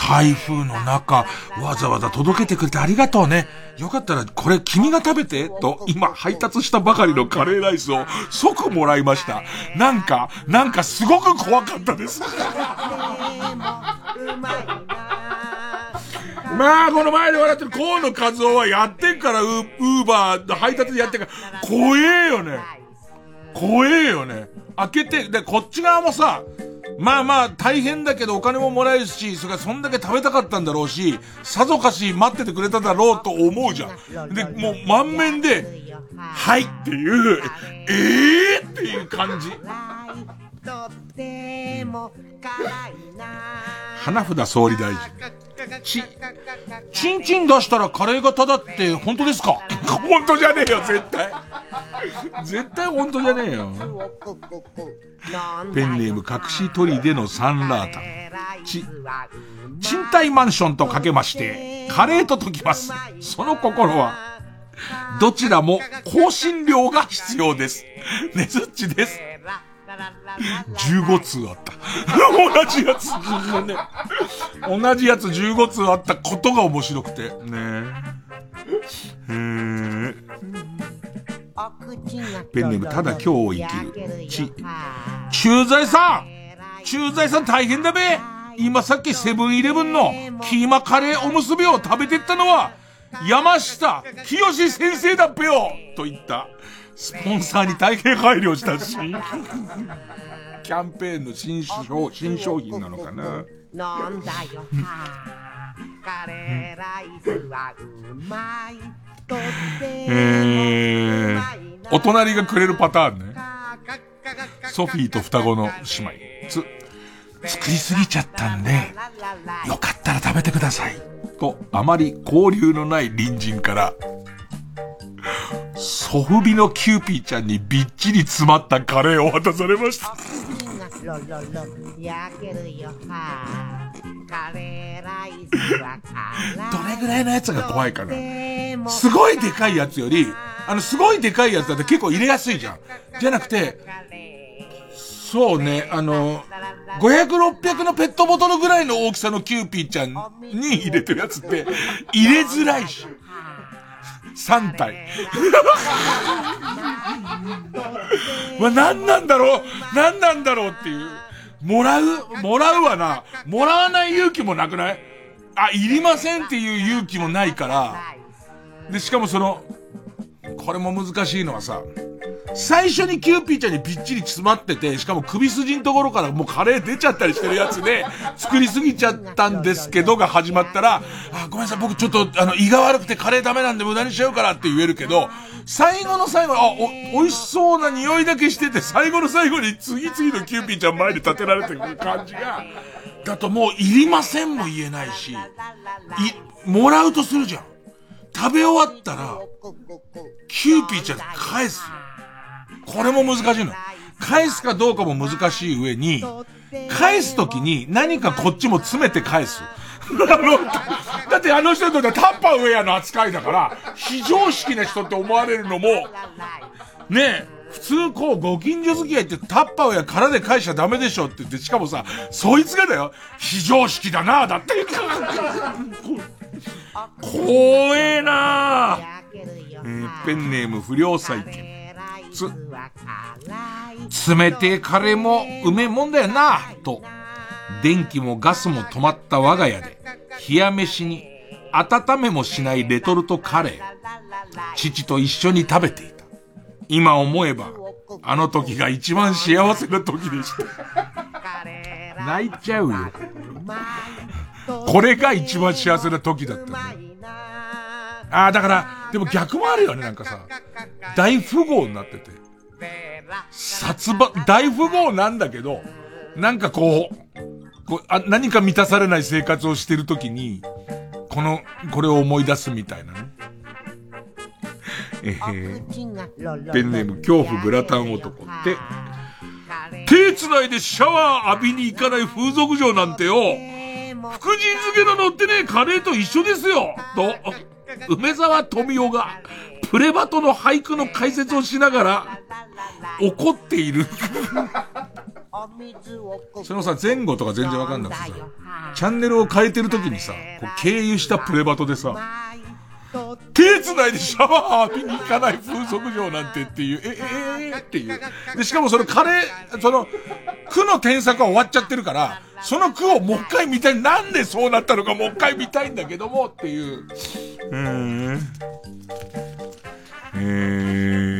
台風の中、わざわざ届けてくれてありがとうね。よかったら、これ君が食べて、と、今配達したばかりのカレーライスを即もらいました。なんか、なんかすごく怖かったです。まあ、この前で笑ってる河野和夫はやってんから、ウーバー配達でやってんから、怖えよね。怖えよね。開けて、で、こっち側もさ、まあまあ大変だけどお金ももらえるし、それからそんだけ食べたかったんだろうし、さぞかし待っててくれただろうと思うじゃん。で、もう満面で、はいっていう、ええー、っていう感じ。花札総理大臣。ち、チンチン出したらカレーがタダって本当ですか？本当じゃねえよ、絶対。絶対本当じゃねえよ。ペンネーム隠し鳥でのサンラータン。ち、賃貸マンションとかけまして、カレーと解きます。その心は、どちらも更新料が必要です。ねずっちです。15通あった。同じやつ、ね。同じやつ15通あったことが面白くて。ねえ。ー。ペンネーム、ただ今日を生きる。ち。駐在さん駐在さん大変だべ今さっきセブンイレブンのキーマカレーおむすびを食べてったのは、山下清先生だっぺよと言った。スポンサーに大変配慮したし。キャンペーンの新商新商品なのかな。なんだよ、カレーライスはうまい。えー、お隣がくれるパターンね。ソフィーと双子の姉妹。つ、作りすぎちゃったんで、よかったら食べてください。と、あまり交流のない隣人から、ソフビのキューピーちゃんにびっちり詰まったカレーを渡されました。どれぐらいのやつが怖いかなすごいでかいやつより、あの、すごいでかいやつだって結構入れやすいじゃん。じゃなくて、そうね、あの、500、600のペットボトルぐらいの大きさのキューピーちゃんに入れてるやつって、入れづらいし。3体。ま何なんだろう？何なんだろうっていう。もらう？もらうわな。もらわない勇気もなくない？あ、いりませんっていう勇気もないから。で、しかもその、これも難しいのはさ、最初にキューピーちゃんにぴっちり詰まってて、しかも首筋のところからもうカレー出ちゃったりしてるやつで、作りすぎちゃったんですけどが始まったら、あ、ごめんなさい、僕ちょっと、あの、胃が悪くてカレーダメなんで無駄にしちゃうからって言えるけど、最後の最後、あ、お、美味しそうな匂いだけしてて、最後の最後に次々のキューピーちゃん前に立てられてる感じが、だともういりませんも言えないし、い、もらうとするじゃん。食べ終わったら、キューピーちゃん返す。これも難しいの。返すかどうかも難しい上に、返すときに何かこっちも詰めて返す。あの、だってあの人にとってはタッパーウェアの扱いだから、非常識な人って思われるのも、ねえ、普通こう、ご近所付き合いってタッパーウェア空で返しちゃダメでしょって言って、しかもさ、そいつがだよ、非常識だなだって。怖えなえー、ペンネーム不良債権。つ、冷てえカレーもうめえもんだよな、と、電気もガスも止まった我が家で、冷や飯に温めもしないレトルトカレー、父と一緒に食べていた。今思えば、あの時が一番幸せな時でした。泣いちゃうよ。これが一番幸せな時だったね。ああ、だから、でも逆もあるよね、なんかさ。大富豪になってて。殺伐、大富豪なんだけど、なんかこう、こうあ何か満たされない生活をしてるときに、この、これを思い出すみたいなね。えー、ペンネーム恐怖グラタン男って、手繋いでシャワー浴びに行かない風俗嬢なんてよ、福神漬けの乗ってねカレーと一緒ですよと、梅沢富美男が、プレバトの俳句の解説をしながら、怒っている。そのさ、前後とか全然わかんなくてさ、チャンネルを変えてる時にさ、こう経由したプレバトでさ、手繋いでシャワー浴びに行かない風俗嬢なんてっていう、え、ええー、っていう。で、しかもそのカレー、その、区の添削は終わっちゃってるから、その句をもう一回見たい。なんでそうなったのかもう一回見たいんだけどもっていう。うん。えー。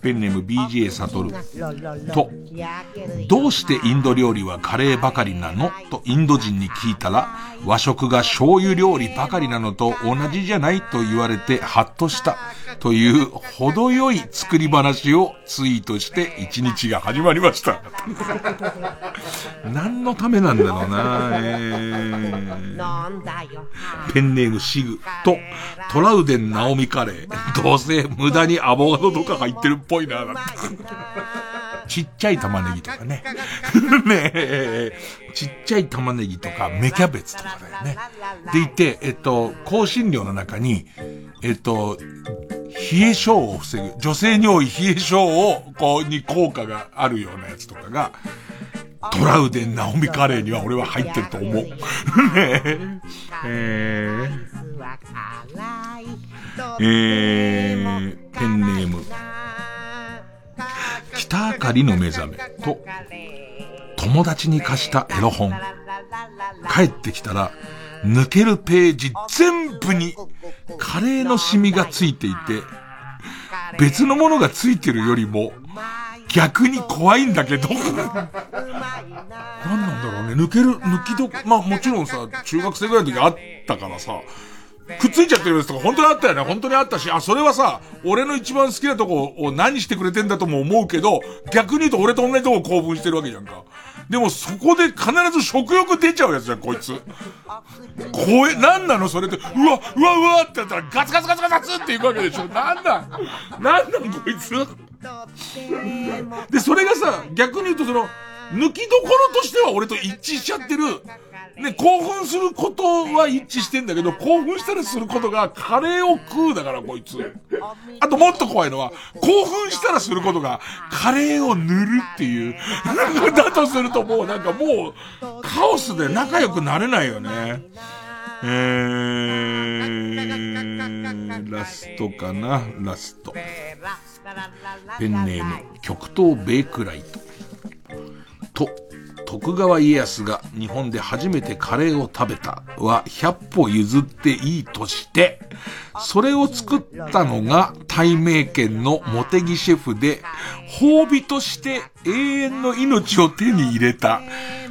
ペンネーム BJ サトル。と、どうしてインド料理はカレーばかりなの？とインド人に聞いたら、和食が醤油料理ばかりなのと同じじゃないと言われてハッとした。という程よい作り話をツイートして一日が始まりました。何のためなんだろうな、えー、ペンネームシグとトラウデンナオミカレー。どうせ無駄にアボカドとか入ってるぽいな、ちっちゃい玉ねぎとかね。ねえ、ちっちゃい玉ねぎとか、芽キャベツとかだよね。でいて、えっと、香辛料の中に、えっと、冷え性を防ぐ、女性に多い冷え性を、こう、に効果があるようなやつとかが、トラウデン・ナオミカレーには俺は入ってると思う。ねえ。えー、えー、ペンネーム。北あかりの目覚めと、友達に貸したエロ本。帰ってきたら、抜けるページ全部にカレーのシミがついていて、別のものがついてるよりも、逆に怖いんだけど。何なんだろうね。抜ける、抜きど、まあもちろんさ、中学生ぐらいの時あったからさ、くっついちゃってるやつとか本当にあったよね。本当にあったし、あ、それはさ、俺の一番好きなとこを何してくれてんだとも思うけど、逆に言うと俺と同じとこ興奮してるわけじゃんか。でもそこで必ず食欲出ちゃうやつじゃん、こいつ。怖え、なんなの？それって、うわ、うわ、うわってやったらガツガツガツガツっていくわけでしょ。なんだなんなんこいつ？で、それがさ、逆に言うとその、抜きどころとしては俺と一致しちゃってる。ね、興奮することは一致してんだけど、興奮したりすることがカレーを食うだからこいつ。あともっと怖いのは、興奮したらすることがカレーを塗るっていう。だとするともうなんかもう、カオスで仲良くなれないよね。えー、ラストかな、ラスト。ペンネーム、極東ベイクライト。と、徳川家康が日本で初めてカレーを食べたは100歩譲っていいとして、それを作ったのが大名県の茂木シェフで、褒美として永遠の命を手に入れた。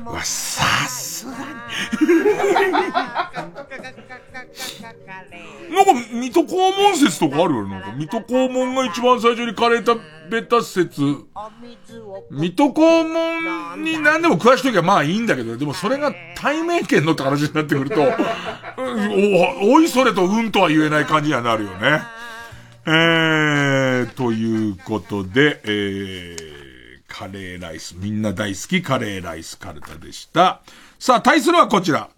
わ、さすがに。なんか、水戸黄門説とかあるよなんか、水戸黄門が一番最初にカレー食べた説。水戸黄門に何でも食わしときゃまあいいんだけど、でもそれが対面権のって話になってくると、お、おいそれとうんとは言えない感じにはなるよね。えー、ということで、えー、カレーライス。みんな大好きカレーライスカルタでした。さあ、対するはこちら。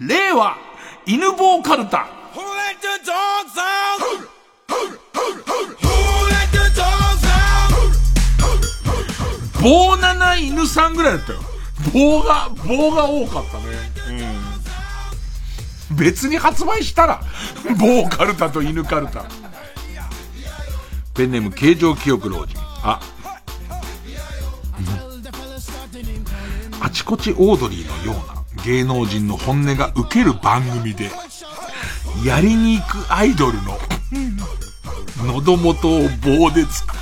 令和、犬棒カルタ。棒七犬さんぐらいだったよ。棒が、棒が多かったね。うん。別に発売したら、棒カルタと犬カルタ。ペンネーム形状記憶老人。あ、あちこちオードリーのような芸能人の本音が受ける番組で、やりに行くアイドルの、喉元を棒でつく。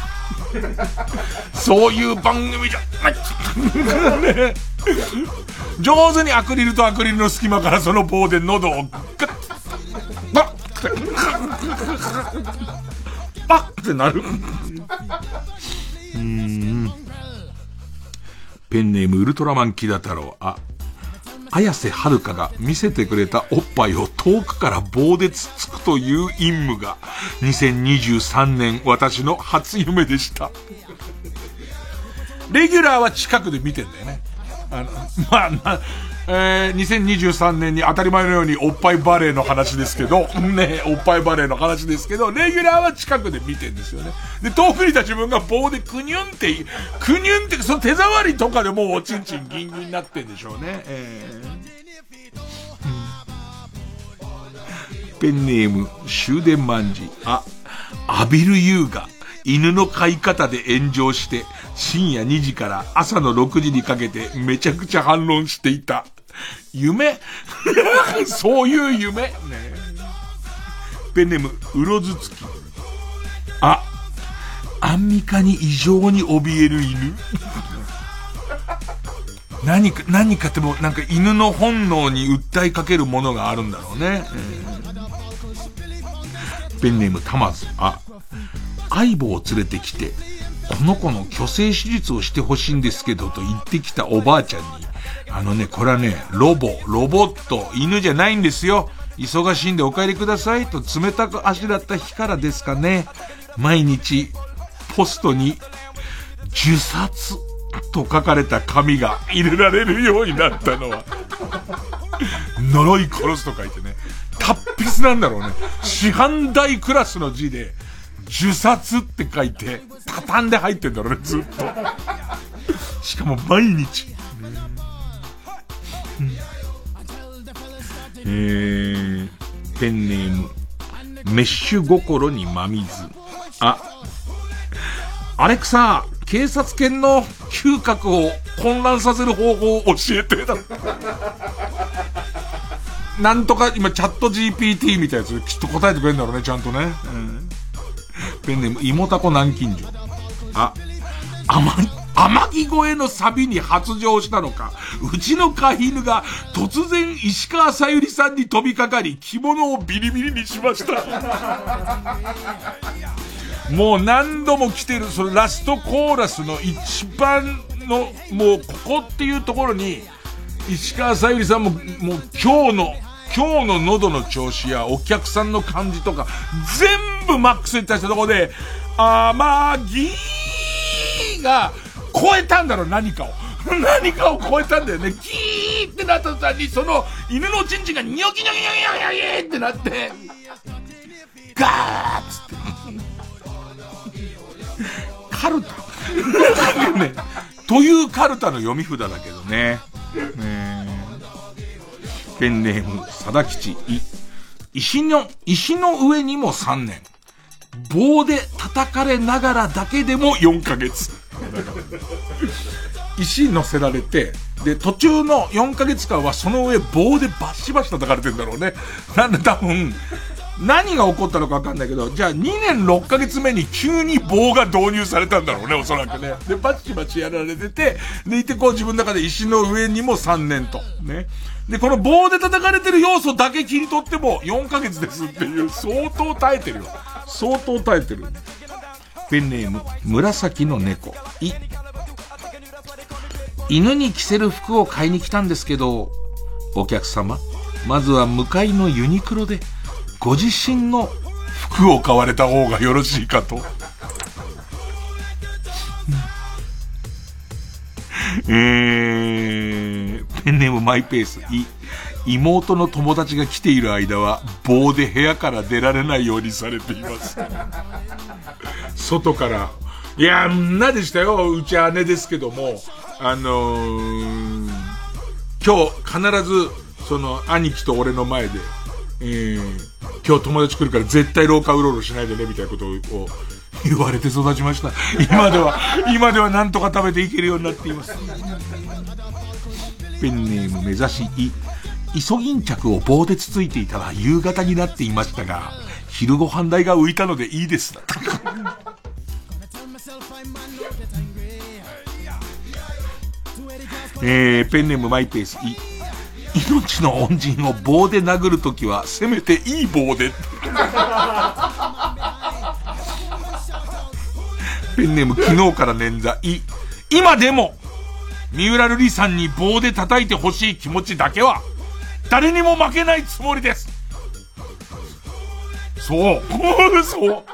そういう番組じゃないね、上手にアクリルとアクリルの隙間からその棒で喉をガッバッバッってなる。うん。ペンネームウルトラマンキダ太郎。あ、綾瀬はるかが見せてくれたおっぱいを遠くから棒でつつくという任務が2023年私の初夢でした。レギュラーは近くで見てんだよね。あの、まあ、まあ、えー、2023年に当たり前のようにおっぱいバレーの話ですけど、ね、おっぱいバレーの話ですけど、レギュラーは近くで見てんですよね。で、遠くにいた自分が棒でクニュンって、クニュンって、その手触りとかでもうおちんちんギンギンになってんでしょうね。えー、ペンネーム、終電万事。あ、浴びる優雅。犬の飼い方で炎上して、深夜2時から朝の6時にかけてめちゃくちゃ反論していた。夢？そういう夢？ねペンネーム、うろずつき。あ、アンミカに異常に怯える犬？何か、何かっても、なんか犬の本能に訴えかけるものがあるんだろうね。ペンネームたまず。あ、相棒を連れてきて、この子の虚勢手術をしてほしいんですけどと言ってきたおばあちゃんに、あのね、これはね、ロボ、ロボット、犬じゃないんですよ。忙しいんでお帰りくださいと冷たくあしらった日からですかね。毎日、ポストに、受殺と書かれた紙が入れられるようになったのは、呪い殺すと書いてね、達筆なんだろうね。市販代クラスの字で、受殺って書いて、畳んで入ってんだろうね、ずっと。しかも毎日。えー、ペンネーム、メッシュ心に真水。あ、アレクサ、警察犬の嗅覚を混乱させる方法を教えて。なんとか、今、チャット GPT みたいなやつ、きっと答えてくれるんだろうね、ちゃんとね。うん、ペンネーム、芋タコ南京錠。あ、甘い。天城越えのサビに発情したのか、うちの飼い犬が突然石川さゆりさんに飛びかかり、着物をビリビリにしました。もう何度も来てる、そのラストコーラスの一番の、もうここっていうところに、石川さゆりさんも、もう今日の、今日の喉の調子やお客さんの感じとか、全部マックスに達したところで、甘ぎーが超えたんだろ、何かを。何かを超えたんだよね。ギーってなった途端に、その犬のチンチンがニョキニョキニョキニョキニョキってなって、ガーッつって。カルタね。というカルタの読み札だけどね。ねペンネーム、佐田吉、い。石の、石の上にも3年。棒で叩かれながらだけでも4ヶ月。石乗せられて、で、途中の4ヶ月間はその上棒でバシバシ叩かれてんだろうね。なんで多分、何が起こったのかわかんないけど、じゃあ2年6ヶ月目に急に棒が導入されたんだろうね、おそらくね。で、バチバチやられてて、で、いてこう自分の中で石の上にも3年と。ね。で、この棒で叩かれてる要素だけ切り取っても4ヶ月ですっていう、相当耐えてるよ。相当耐えてる。ペンネーム、紫の猫。い。犬に着せる服を買いに来たんですけど、お客様、まずは向かいのユニクロで、ご自身の服を買われた方がよろしいかと。えー、ペンネームマイペース。い、妹の友達が来ている間は棒で部屋から出られないようにされています。外から。いや、なでしたよ。うち姉ですけども。あのー、今日必ず、その兄貴と俺の前で、えー、今日友達来るから絶対廊下うろうろしないでね、みたいなことを言われて育ちました。今では、今ではなんとか食べていけるようになっています。ペンネーム目指しい。イソギンチャクを棒でつついていたら夕方になっていましたが、昼ご飯代が浮いたのでいいです。えー、ペンネームマイペースい。命の恩人を棒で殴るときは、せめていい棒で。ペンネーム昨日から捻挫。い、今でも、三浦瑠麗さんに棒で叩いてほしい気持ちだけは、誰にも負けないつもりです。そう。そう。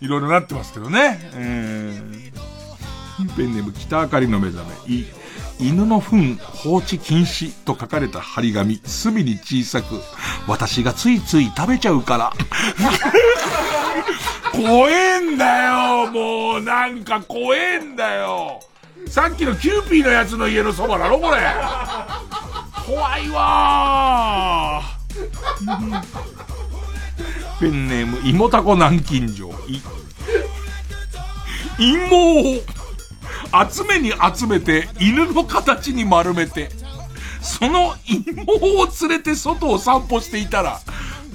いろいろなってますけどね。えー、ペンネーム北あかりの目覚め。い、犬の糞放置禁止と書かれた張り紙、隅に小さく、私がついつい食べちゃうから。怖えんだよ、もう、なんか怖えんだよ。さっきのキューピーのやつの家のそばだろ、これ。怖いわ ペンネーム、芋たこ南京錠。い、陰謀集めに集めて犬の形に丸めて、その芋を連れて外を散歩していたら、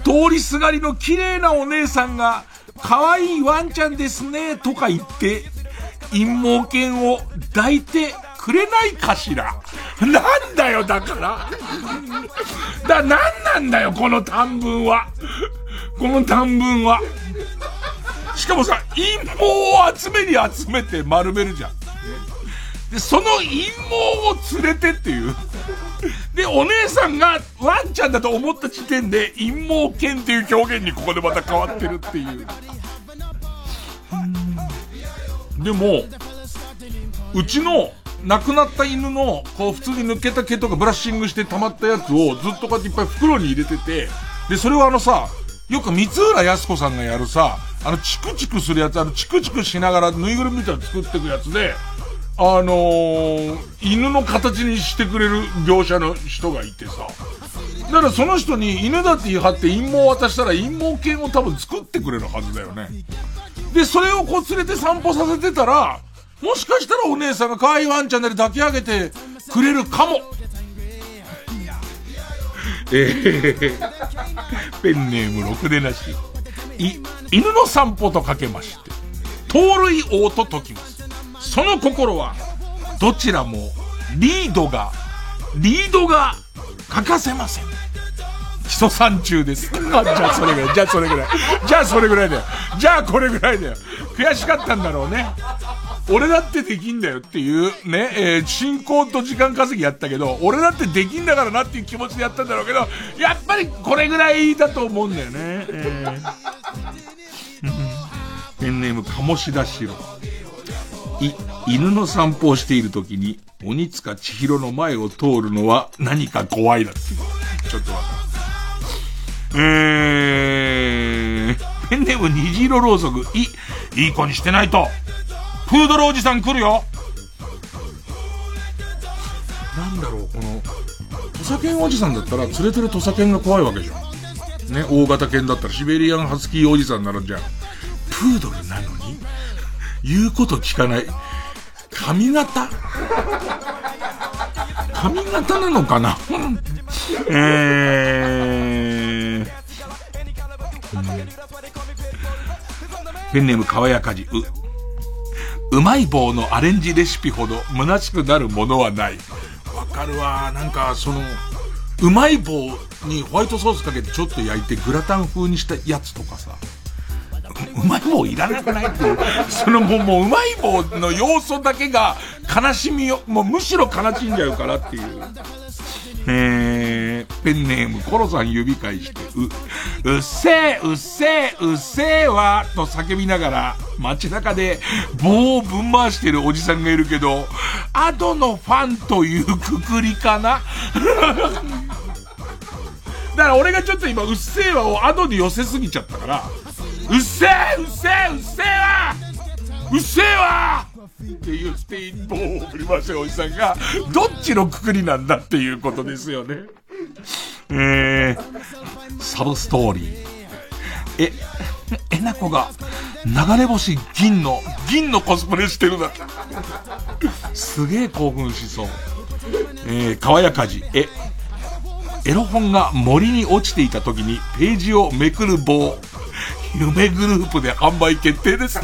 通りすがりの綺麗なお姉さんが、可愛いワンちゃんですね、とか言って、陰謀犬を抱いてくれないかしら？なんだよ、だから。だ、なんなんだよ、この短文は。この短文は。しかもさ、陰謀を集めに集めて丸めるじゃん。で、その陰謀を連れてっていう。で、お姉さんがワンちゃんだと思った時点で陰謀犬っていう表現にここでまた変わってるっていう。でも、うちの亡くなった犬の、こう普通に抜けた毛とかブラッシングして溜まったやつをずっとこうやっていっぱい袋に入れてて、で、それはあのさ、よく三浦康子さんがやるさ、あの、チクチクするやつ、あの、チクチクしながらぬいぐるみみたいなの作っていくやつで、あのー、犬の形にしてくれる業者の人がいてさ。だからその人に犬だって言い張って陰謀を渡したら陰謀犬を多分作ってくれるはずだよね。で、それをこう連れて散歩させてたら、もしかしたらお姉さんが可愛いワンちゃんで抱き上げてくれるかも。えー、ペンネームろくでなし。い、犬の散歩とかけまして、盗塁王と解きます。その心は、どちらも、リードが、リードが欠かせません。基礎山中です。じゃあそれぐらい、じゃあそれぐらい。じゃあそれぐらいだよ。じゃあこれぐらいだよ。悔しかったんだろうね。俺だってできんだよっていう、ね、えー、進行と時間稼ぎやったけど、俺だってできんだからなっていう気持ちでやったんだろうけど、やっぱりこれぐらいだと思うんだよね。えー、ペンネーム、鴨志田代。い、犬の散歩をしている時に、鬼塚千尋の前を通るのは何か怖いだって。ちょっと待って。えー、ペンネーム虹色ろうそく、い、いい子にしてないと。フードルおじさん来るよなんだろう、この、土佐犬おじさんだったら連れてる土佐犬が怖いわけじゃん。ね、大型犬だったらシベリアンハスキーおじさんならじゃん。プードルなのに？言うこと聞かない。髪型？髪型なのかな？えー、ペンネームかわやかじ、う、うまい棒のアレンジレシピほど虚しくなるものはない。わかるわ。なんか、その、うまい棒にホワイトソースかけてちょっと焼いてグラタン風にしたやつとかさ。うまい棒いらなくないっていう。そのもう、もううまい棒の要素だけが悲しみを、もうむしろ悲しんじゃうからっていう。えー、ペンネームコロさん指返して、う、うっせえ、うっせえ、うっせえわ、と叫びながら、街中で棒をぶん回してるおじさんがいるけど、アドのファンというくくりかな？だから俺がちょっと今、うっせえわをアドに寄せすぎちゃったから、うっせえうっせえうっせえわうっせえわって言って棒を振り回しておじさんが、どっちのくくりなんだっていうことですよね。えー、サブストーリー。え、えなこが、流れ星銀の、銀のコスプレしてるだ。すげえ興奮しそう。えー、川やかじ、え、エロ本が森に落ちていた時にページをめくる棒。夢グループで販売決定です。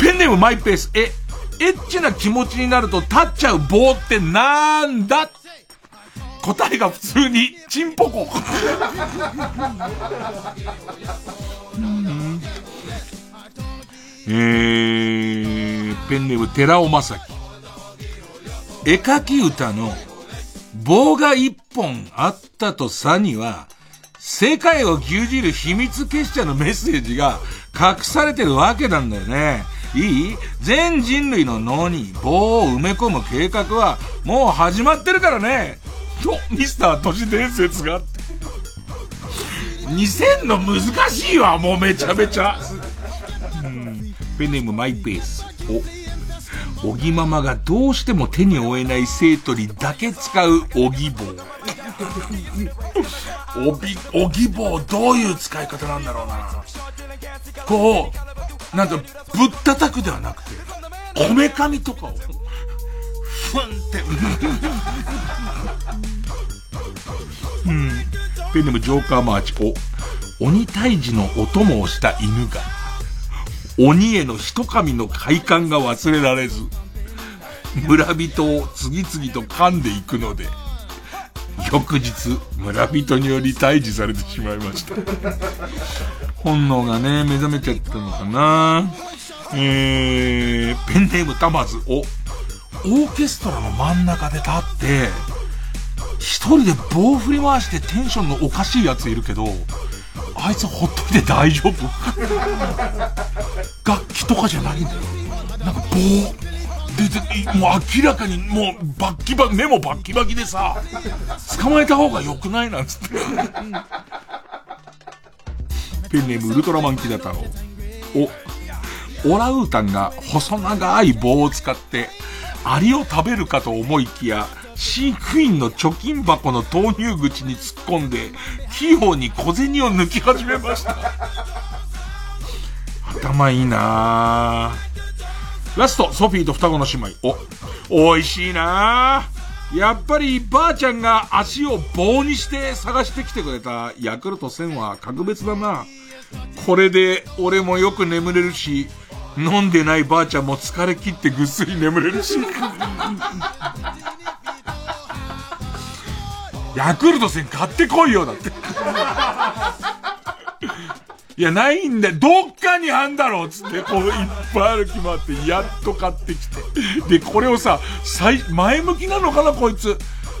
ペンネームマイペース。え、エッチな気持ちになると立っちゃう棒ってなんだ？答えが普通に、チンポコ。えー、ペンネーム寺尾正樹。絵描き歌の棒が一本あったとさには、世界を牛耳る秘密結社のメッセージが隠されてるわけなんだよね。いい？全人類の脳に棒を埋め込む計画はもう始まってるからね。と、ミスター都市伝説があって。2000の難しいわ、もうめちゃめちゃ。うん。ペネームマイペース。お、おぎママがどうしても手に負えない生徒にだけ使うおぎ棒。おび、おぎ棒どういう使い方なんだろうな。こう、なんと、ぶったたくではなくて、こめかみとかを、ふんって、うん。ペンネムジョーカーマーチ。お、鬼退治のお供をした犬が、鬼への一噛の快感が忘れられず、村人を次々と噛んでいくので、翌日、村人により退治されてしまいました。本能がね、目覚めちゃったのかなえー、ペンネームたまずを、オーケストラの真ん中で立って、一人で棒振り回してテンションのおかしいやついるけど、あいつほっといて大丈夫楽器とかじゃないんだよ。なんか棒、で、で、もう明らかにもうバッキバキ、目もバッキバキでさ、捕まえた方が良くないなんつって。ペンネームウルトラマンキダ太郎。お、オラウータンが細長い棒を使ってアリを食べるかと思いきや、飼育員の貯金箱の投入口に突っ込んで、器用に小銭を抜き始めました。頭いいなラスト、ソフィーと双子の姉妹。お、美味しいなやっぱりばあちゃんが足を棒にして探してきてくれたヤクルト1000は格別だな。これで俺もよく眠れるし、飲んでないばあちゃんも疲れ切ってぐっすり眠れるし。ヤクルト1000買ってこいよ、だって。いや、ないんだよ。どっかにあんだろうつって、こう、いっぱいある決まって、やっと買ってきて。で、これをさ、最、前向きなのかな、こいつ。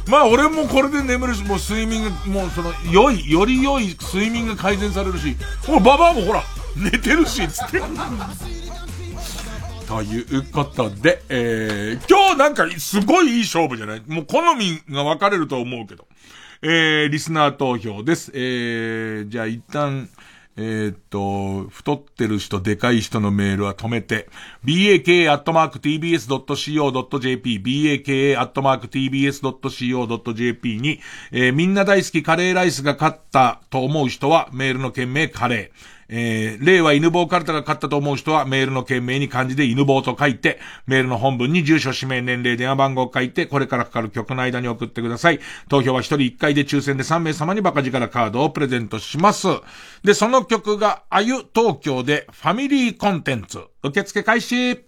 まあ、俺もこれで眠るし、もう睡眠が、もうその、良い、より良い睡眠が改善されるし、ほら、ババアもほら、寝てるし、つって。ということで、えー、今日なんかすごいいい勝負じゃない？もう好みが分かれると思うけど。えー、リスナー投票です。えー、じゃあ一旦、えー、っと、太ってる人、でかい人のメールは止めて、baka.tbs.co.jp、baka.tbs.co.jp に、えー、みんな大好きカレーライスが勝ったと思う人は、メールの件名カレー。えー、例は犬棒カルタが勝ったと思う人はメールの件名に漢字で犬坊と書いて、メールの本文に住所、氏名、年齢、電話番号を書いて、これからかかる曲の間に送ってください。投票は1人1回で抽選で3名様にバカ力カードをプレゼントします。で、その曲が、あゆ東京でファミリーコンテンツ。受付開始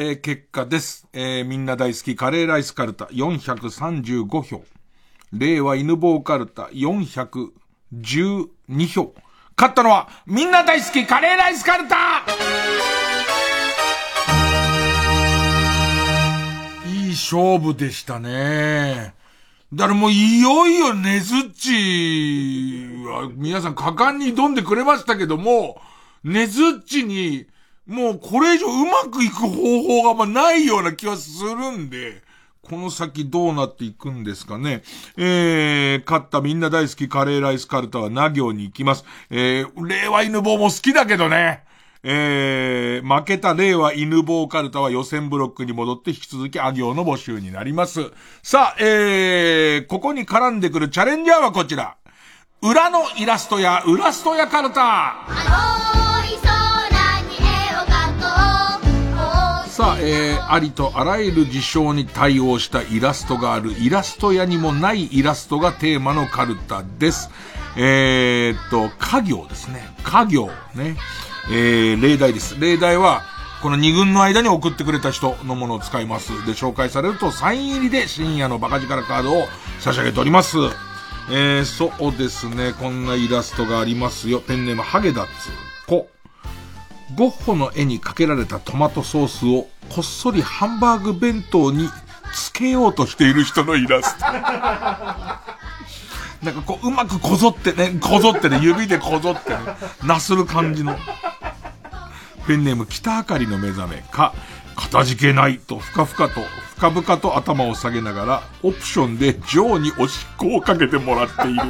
えー、結果です。えー、みんな大好きカレーライスカルタ435票。令和犬坊カルタ412票。勝ったのは、みんな大好きカレーライスカルタいい勝負でしたね。だからもういよいよねずっちは皆さん果敢に挑んでくれましたけども、ねずっちにもうこれ以上うまくいく方法がまあないような気はするんで、この先どうなっていくんですかね。えー、勝ったみんな大好きカレーライスカルタはな行に行きます。えー、令和犬坊も好きだけどね。えー、負けた令和犬坊カルタは予選ブロックに戻って引き続きあ行の募集になります。さあ、えー、ここに絡んでくるチャレンジャーはこちら。裏のイラストや、裏ストやカルタ。さあ、えー、ありとあらゆる事象に対応したイラストがある、イラスト屋にもないイラストがテーマのカルタです。えー、っと、家業ですね。家業ね。えー、例題です。例題は、この2軍の間に送ってくれた人のものを使います。で、紹介されるとサイン入りで深夜のバカ力カードを差し上げております。えー、そうですね。こんなイラストがありますよ。ペンネームハゲダッツコ。ゴッホの絵にかけられたトマトソースをこっそりハンバーグ弁当につけようとしている人のイラスト。なんかこう、うまくこぞってね、こぞってね、指でこぞってね、なする感じの。ペンネーム北あかりの目覚めか、かたじけないとふかふかと、深々と頭を下げながら、オプションでジョーにおしっこをかけてもらっている、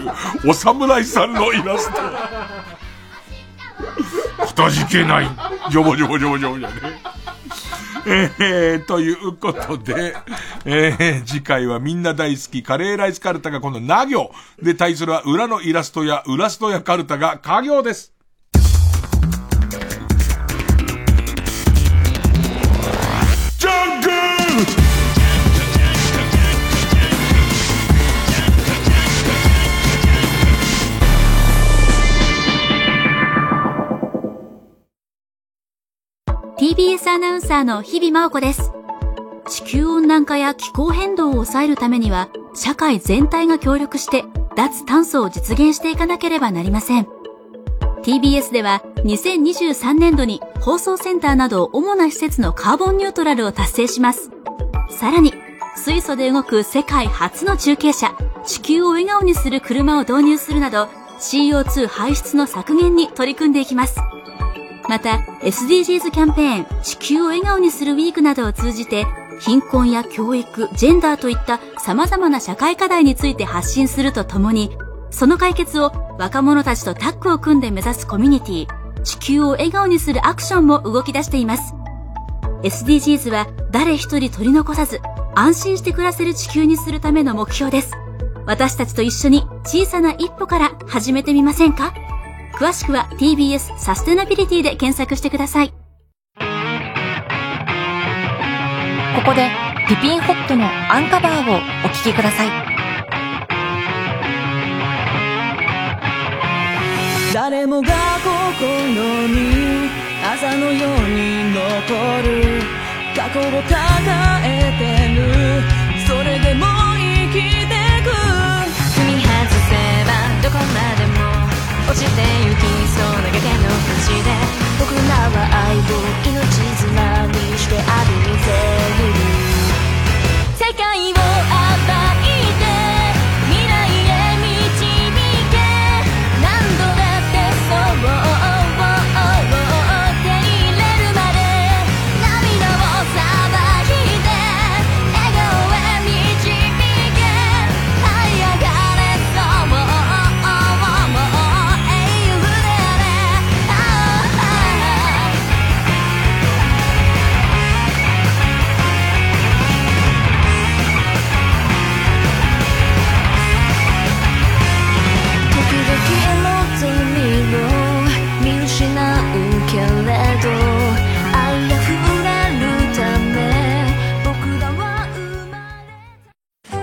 お侍さんのイラスト。かたじけない。ジョボジョボジョボジョボじゃね。えー、ということで、えー、次回はみんな大好きカレーライスカルタがこのな行で対するは裏のイラストや裏ストやカルタが家行です。アナウンサーの日々真央子です。地球温暖化や気候変動を抑えるためには、社会全体が協力して脱炭素を実現していかなければなりません。TBS では2023年度に放送センターなど主な施設のカーボンニュートラルを達成します。さらに、水素で動く世界初の中継車、地球を笑顔にする車を導入するなど、CO2 排出の削減に取り組んでいきます。また、SDGs キャンペーン、地球を笑顔にするウィークなどを通じて、貧困や教育、ジェンダーといった様々な社会課題について発信するとともに、その解決を若者たちとタッグを組んで目指すコミュニティ、地球を笑顔にするアクションも動き出しています。SDGs は誰一人取り残さず、安心して暮らせる地球にするための目標です。私たちと一緒に小さな一歩から始めてみませんか？詳しくは TBS サステナビリティで検索してください。ここでピピンホットのアンカバーをお聴きください。誰もが心に朝のように残る過去を抱えてるそれでも生きてく踏み外せばどこまでも落ちてゆきそうな崖の淵で。僕らは愛を命綱にして歩いている。世界を暴い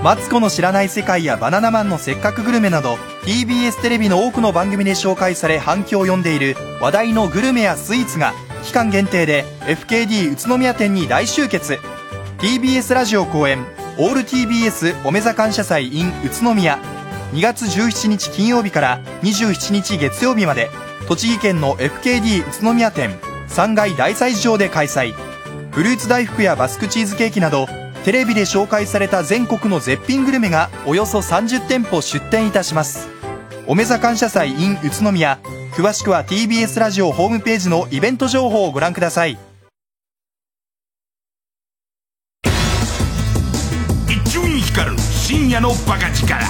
マツコの知らない世界やバナナマンのせっかくグルメなど TBS テレビの多くの番組で紹介され反響を呼んでいる話題のグルメやスイーツが期間限定で FKD 宇都宮店に大集結。TBS ラジオ公演オール TBS おめざ感謝祭 in 宇都宮。2月17日金曜日から27日月曜日まで栃木県の FKD 宇都宮店3階大祭場で開催。フルーツ大福やバスクチーズケーキなどテレビで紹介された全国の絶品グルメがおよそ30店舗出店いたします。おめざ感謝祭 in 宇都宮。詳しくは TBS ラジオホームページのイベント情報をご覧ください。一瞬光る深夜のバカ力。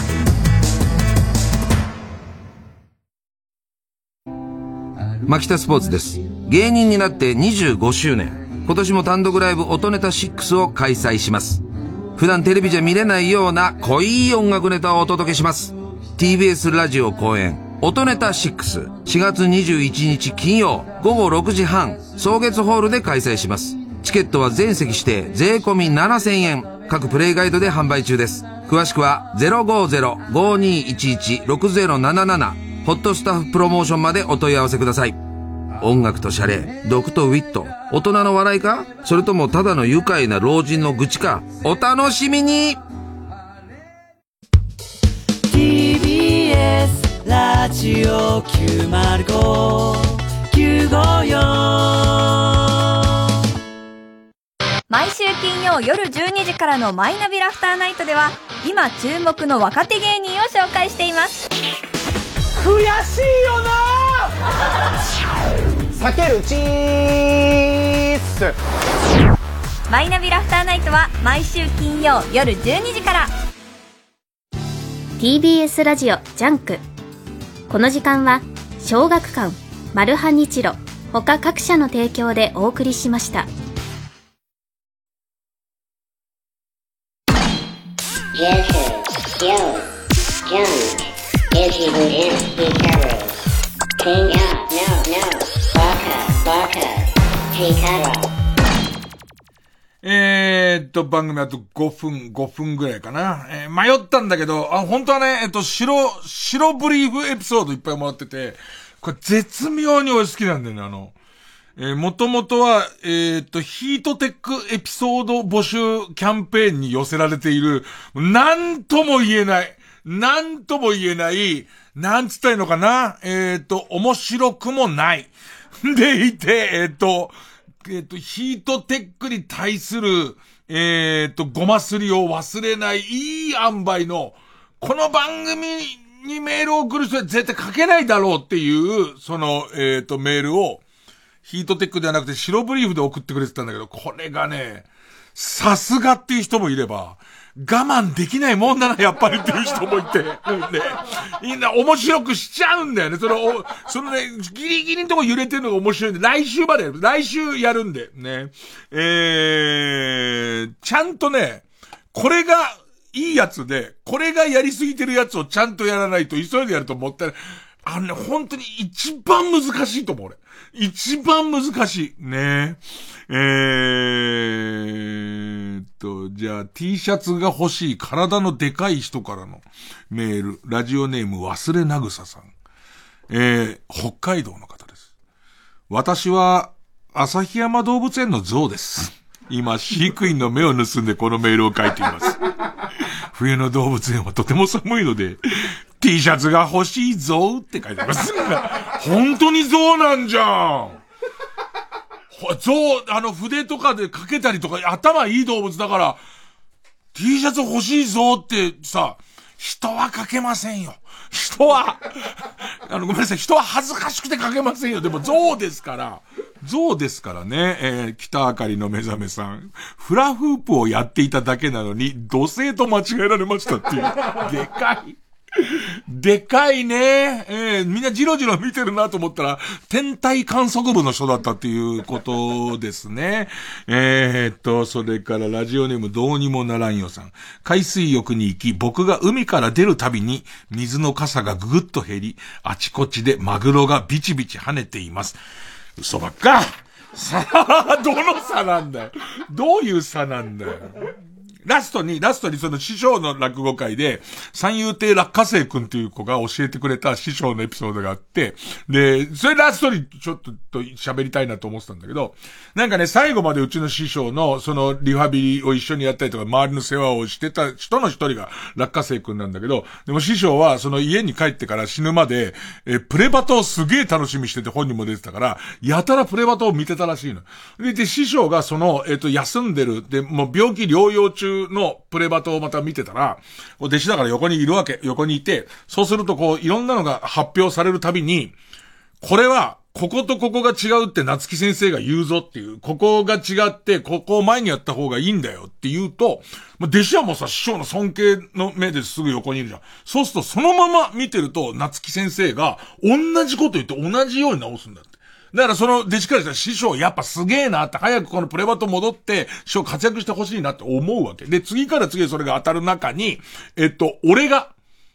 マキタスポーツです。芸人になって25周年今年も単独ライブ音ネタ6を開催します。普段テレビじゃ見れないような濃い音楽ネタをお届けします。TBS ラジオ公演音ネタ64月21日金曜午後6時半草月ホールで開催します。チケットは全席指定税込み7000円。各プレイガイドで販売中です。詳しくは050-5211-6077ホットスタッフプロモーションまでお問い合わせください。音楽とシャレ毒とウィット。大人の笑いか？それともただの愉快な老人の愚痴か？お楽しみに！TBS ラジオ905954毎週金曜夜12時からのマイナビラフターナイトでは今注目の若手芸人を紹介しています。悔しいよなさけるチーズマイナビラフターナイトは毎週金曜夜12時から。TBS ラジオ JUNK。この時間は小学館マルハニチロ他各社の提供でお送りしましたえーっと、番組あと5分、5分ぐらいかな。えー迷ったんだけど、あ、本当はね、えっと、白、白ブリーフエピソードいっぱいもらってて、これ絶妙に俺好きなんだよね、あの。えー、もともとは、えーっと、ヒートテックエピソード募集キャンペーンに寄せられている、なんとも言えない、なんとも言えない、なんつったいいのかな、えーっと、面白くもない。でいて、えーっと、えっ、と、ヒートテックに対する、えっ、と、ごますりを忘れない、いい塩梅の、この番組にメールを送る人は絶対書けないだろうっていう、その、えっ、と、メールを、ヒートテックではなくて白ブリーフで送ってくれてたんだけど、これがね、さすがっていう人もいれば、我慢できないもんだな、やっぱりっていう人もいて、うんね、みんな面白くしちゃうんだよね。その、そのね、ギリギリのとこ揺れてるのが面白いんで、来週まで、来週やるんで、ね。えー、ちゃんとね、これがいいやつで、これがやりすぎてるやつをちゃんとやらないと、急いでやるともったいない。あのね、本当に一番難しいと思う、俺。一番難しい。ねえ。ーっと、じゃあ T シャツが欲しい体のでかい人からのメール。ラジオネーム忘れなぐささん。えー、北海道の方です。私は、旭山動物園の象です。今、飼育員の目を盗んでこのメールを書いています。冬の動物園はとても寒いので、T シャツが欲しいぞって書いてあります。本当に象なんじゃんほ象、あの筆とかでかけたりとか、頭いい動物だから、T シャツ欲しいぞってさ、人はかけませんよ。人は、あの、ごめんなさい、人は恥ずかしくてかけませんよ。でも象ですから、象ですからね、えー、北あかりの目覚めさん。フラフープをやっていただけなのに、土星と間違えられましたっていう。でかい。でかいね。えーみんなジロジロ見てるなと思ったら、天体観測部の人だったっていうことですね。えーっと、それからラジオネームどうにもならんよさん。海水浴に行き、僕が海から出るたびに、水の傘がぐぐっと減り、あちこちでマグロがビチビチ跳ねています。嘘ばっかさあ、どの差なんだよ。どういう差なんだよ。ラストに、ラストにその師匠の落語会で、三遊亭落花生くんっていう子が教えてくれた師匠のエピソードがあって、で、それラストにちょっと喋りたいなと思ってたんだけど、なんかね、最後までうちの師匠の、そのリハビリを一緒にやったりとか、周りの世話をしてた人の一人が落花生くんなんだけど、でも師匠はその家に帰ってから死ぬまで、え、プレバトをすげえ楽しみしてて本人も出てたから、やたらプレバトを見てたらしいの。で、で師匠がその、えっ、と、休んでる、で、もう病気療養中のプレバトをまた見てたら、弟子だから横にいるわけ、横にいて、そうするとこう、いろんなのが発表されるたびに、これは、こことここが違うって夏木先生が言うぞっていう、ここが違って、ここを前にやった方がいいんだよって言うと、まあ弟子はもうさ、師匠の尊敬の目ですぐ横にいるじゃん。そうすると、そのまま見てると、夏木先生が、同じこと言って同じように直すんだって。だからその弟子からしたら師匠やっぱすげえなって早くこのプレバト戻って師匠活躍してほしいなって思うわけ。で、次から次へそれが当たる中に、えっと、俺が、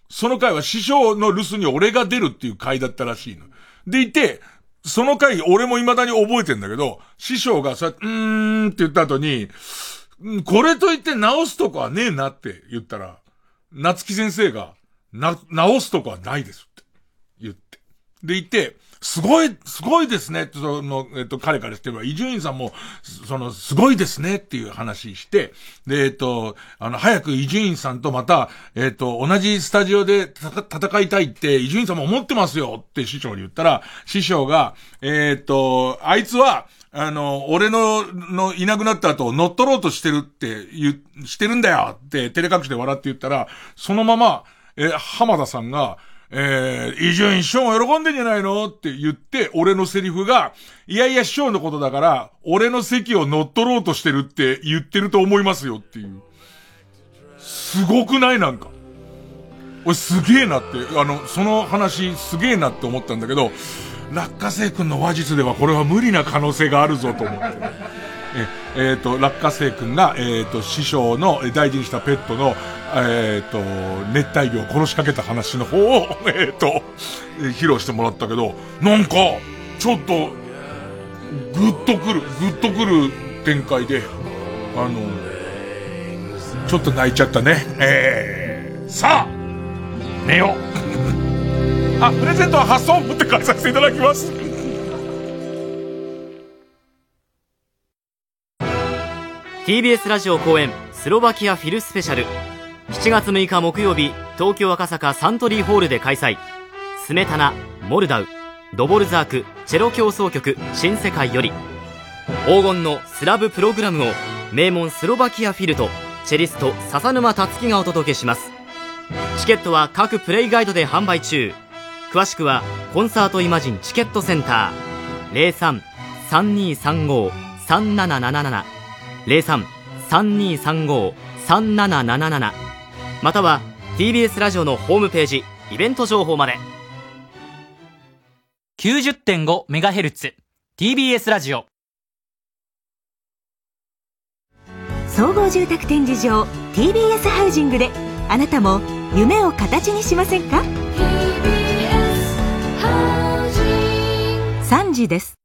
その回は師匠の留守に俺が出るっていう回だったらしいの。でいて、その回俺も未だに覚えてんだけど、師匠がそう、ーんって言った後に、これと言って直すとこはねえなって言ったら、夏木先生が、な、直すとこはないですって言って。で言って、すごい、すごいですね。って、その、えっと、彼からしては、伊集院さんも、その、すごいですねっていう話して、で、えっと、あの、早く伊集院さんとまた、えっと、同じスタジオで戦いたいって、伊集院さんも思ってますよって師匠に言ったら、師匠が、えっと、あいつは、あの、俺の、の、いなくなった後、乗っ取ろうとしてるって、言う、してるんだよって、照れ隠しで笑って言ったら、そのまま、え、浜田さんが、えー、伊集院師匠も喜んでんじゃないの？って言って、俺のセリフが、いやいや師匠のことだから、俺の席を乗っ取ろうとしてるって言ってると思いますよっていう。すごくない？なんか。俺すげえなって、あの、その話すげえなって思ったんだけど、落花生くんの話術ではこれは無理な可能性があるぞと思って。え、えっ、と、落花生くんが、えっ、と、師匠の大事にしたペットの、えっ、と、熱帯魚を殺しかけた話の方を、えっ、と、披露してもらったけど、なんか、ちょっと、ぐっとくる、ぐっとくる展開で、あの、ちょっと泣いちゃったね。えー、さあ、寝よう。あ、プレゼントは発送を持って返させていただきます。TBS ラジオ公演スロバキアフィルスペシャル。7月6日木曜日東京赤坂サントリーホールで開催。スメタナモルダウ。ドボルザークチェロ協奏曲新世界より。黄金のスラブプログラムを名門スロバキアフィルとチェリスト笹沼達樹がお届けします。チケットは各プレイガイドで販売中。詳しくはコンサートイマジンチケットセンター。03-3235-3777 03-3235-3777または TBS ラジオのホームページイベント情報まで。90.5MHz TBS ラジオ。総合住宅展示場 TBS ハウジングであなたも夢を形にしませんか？3時です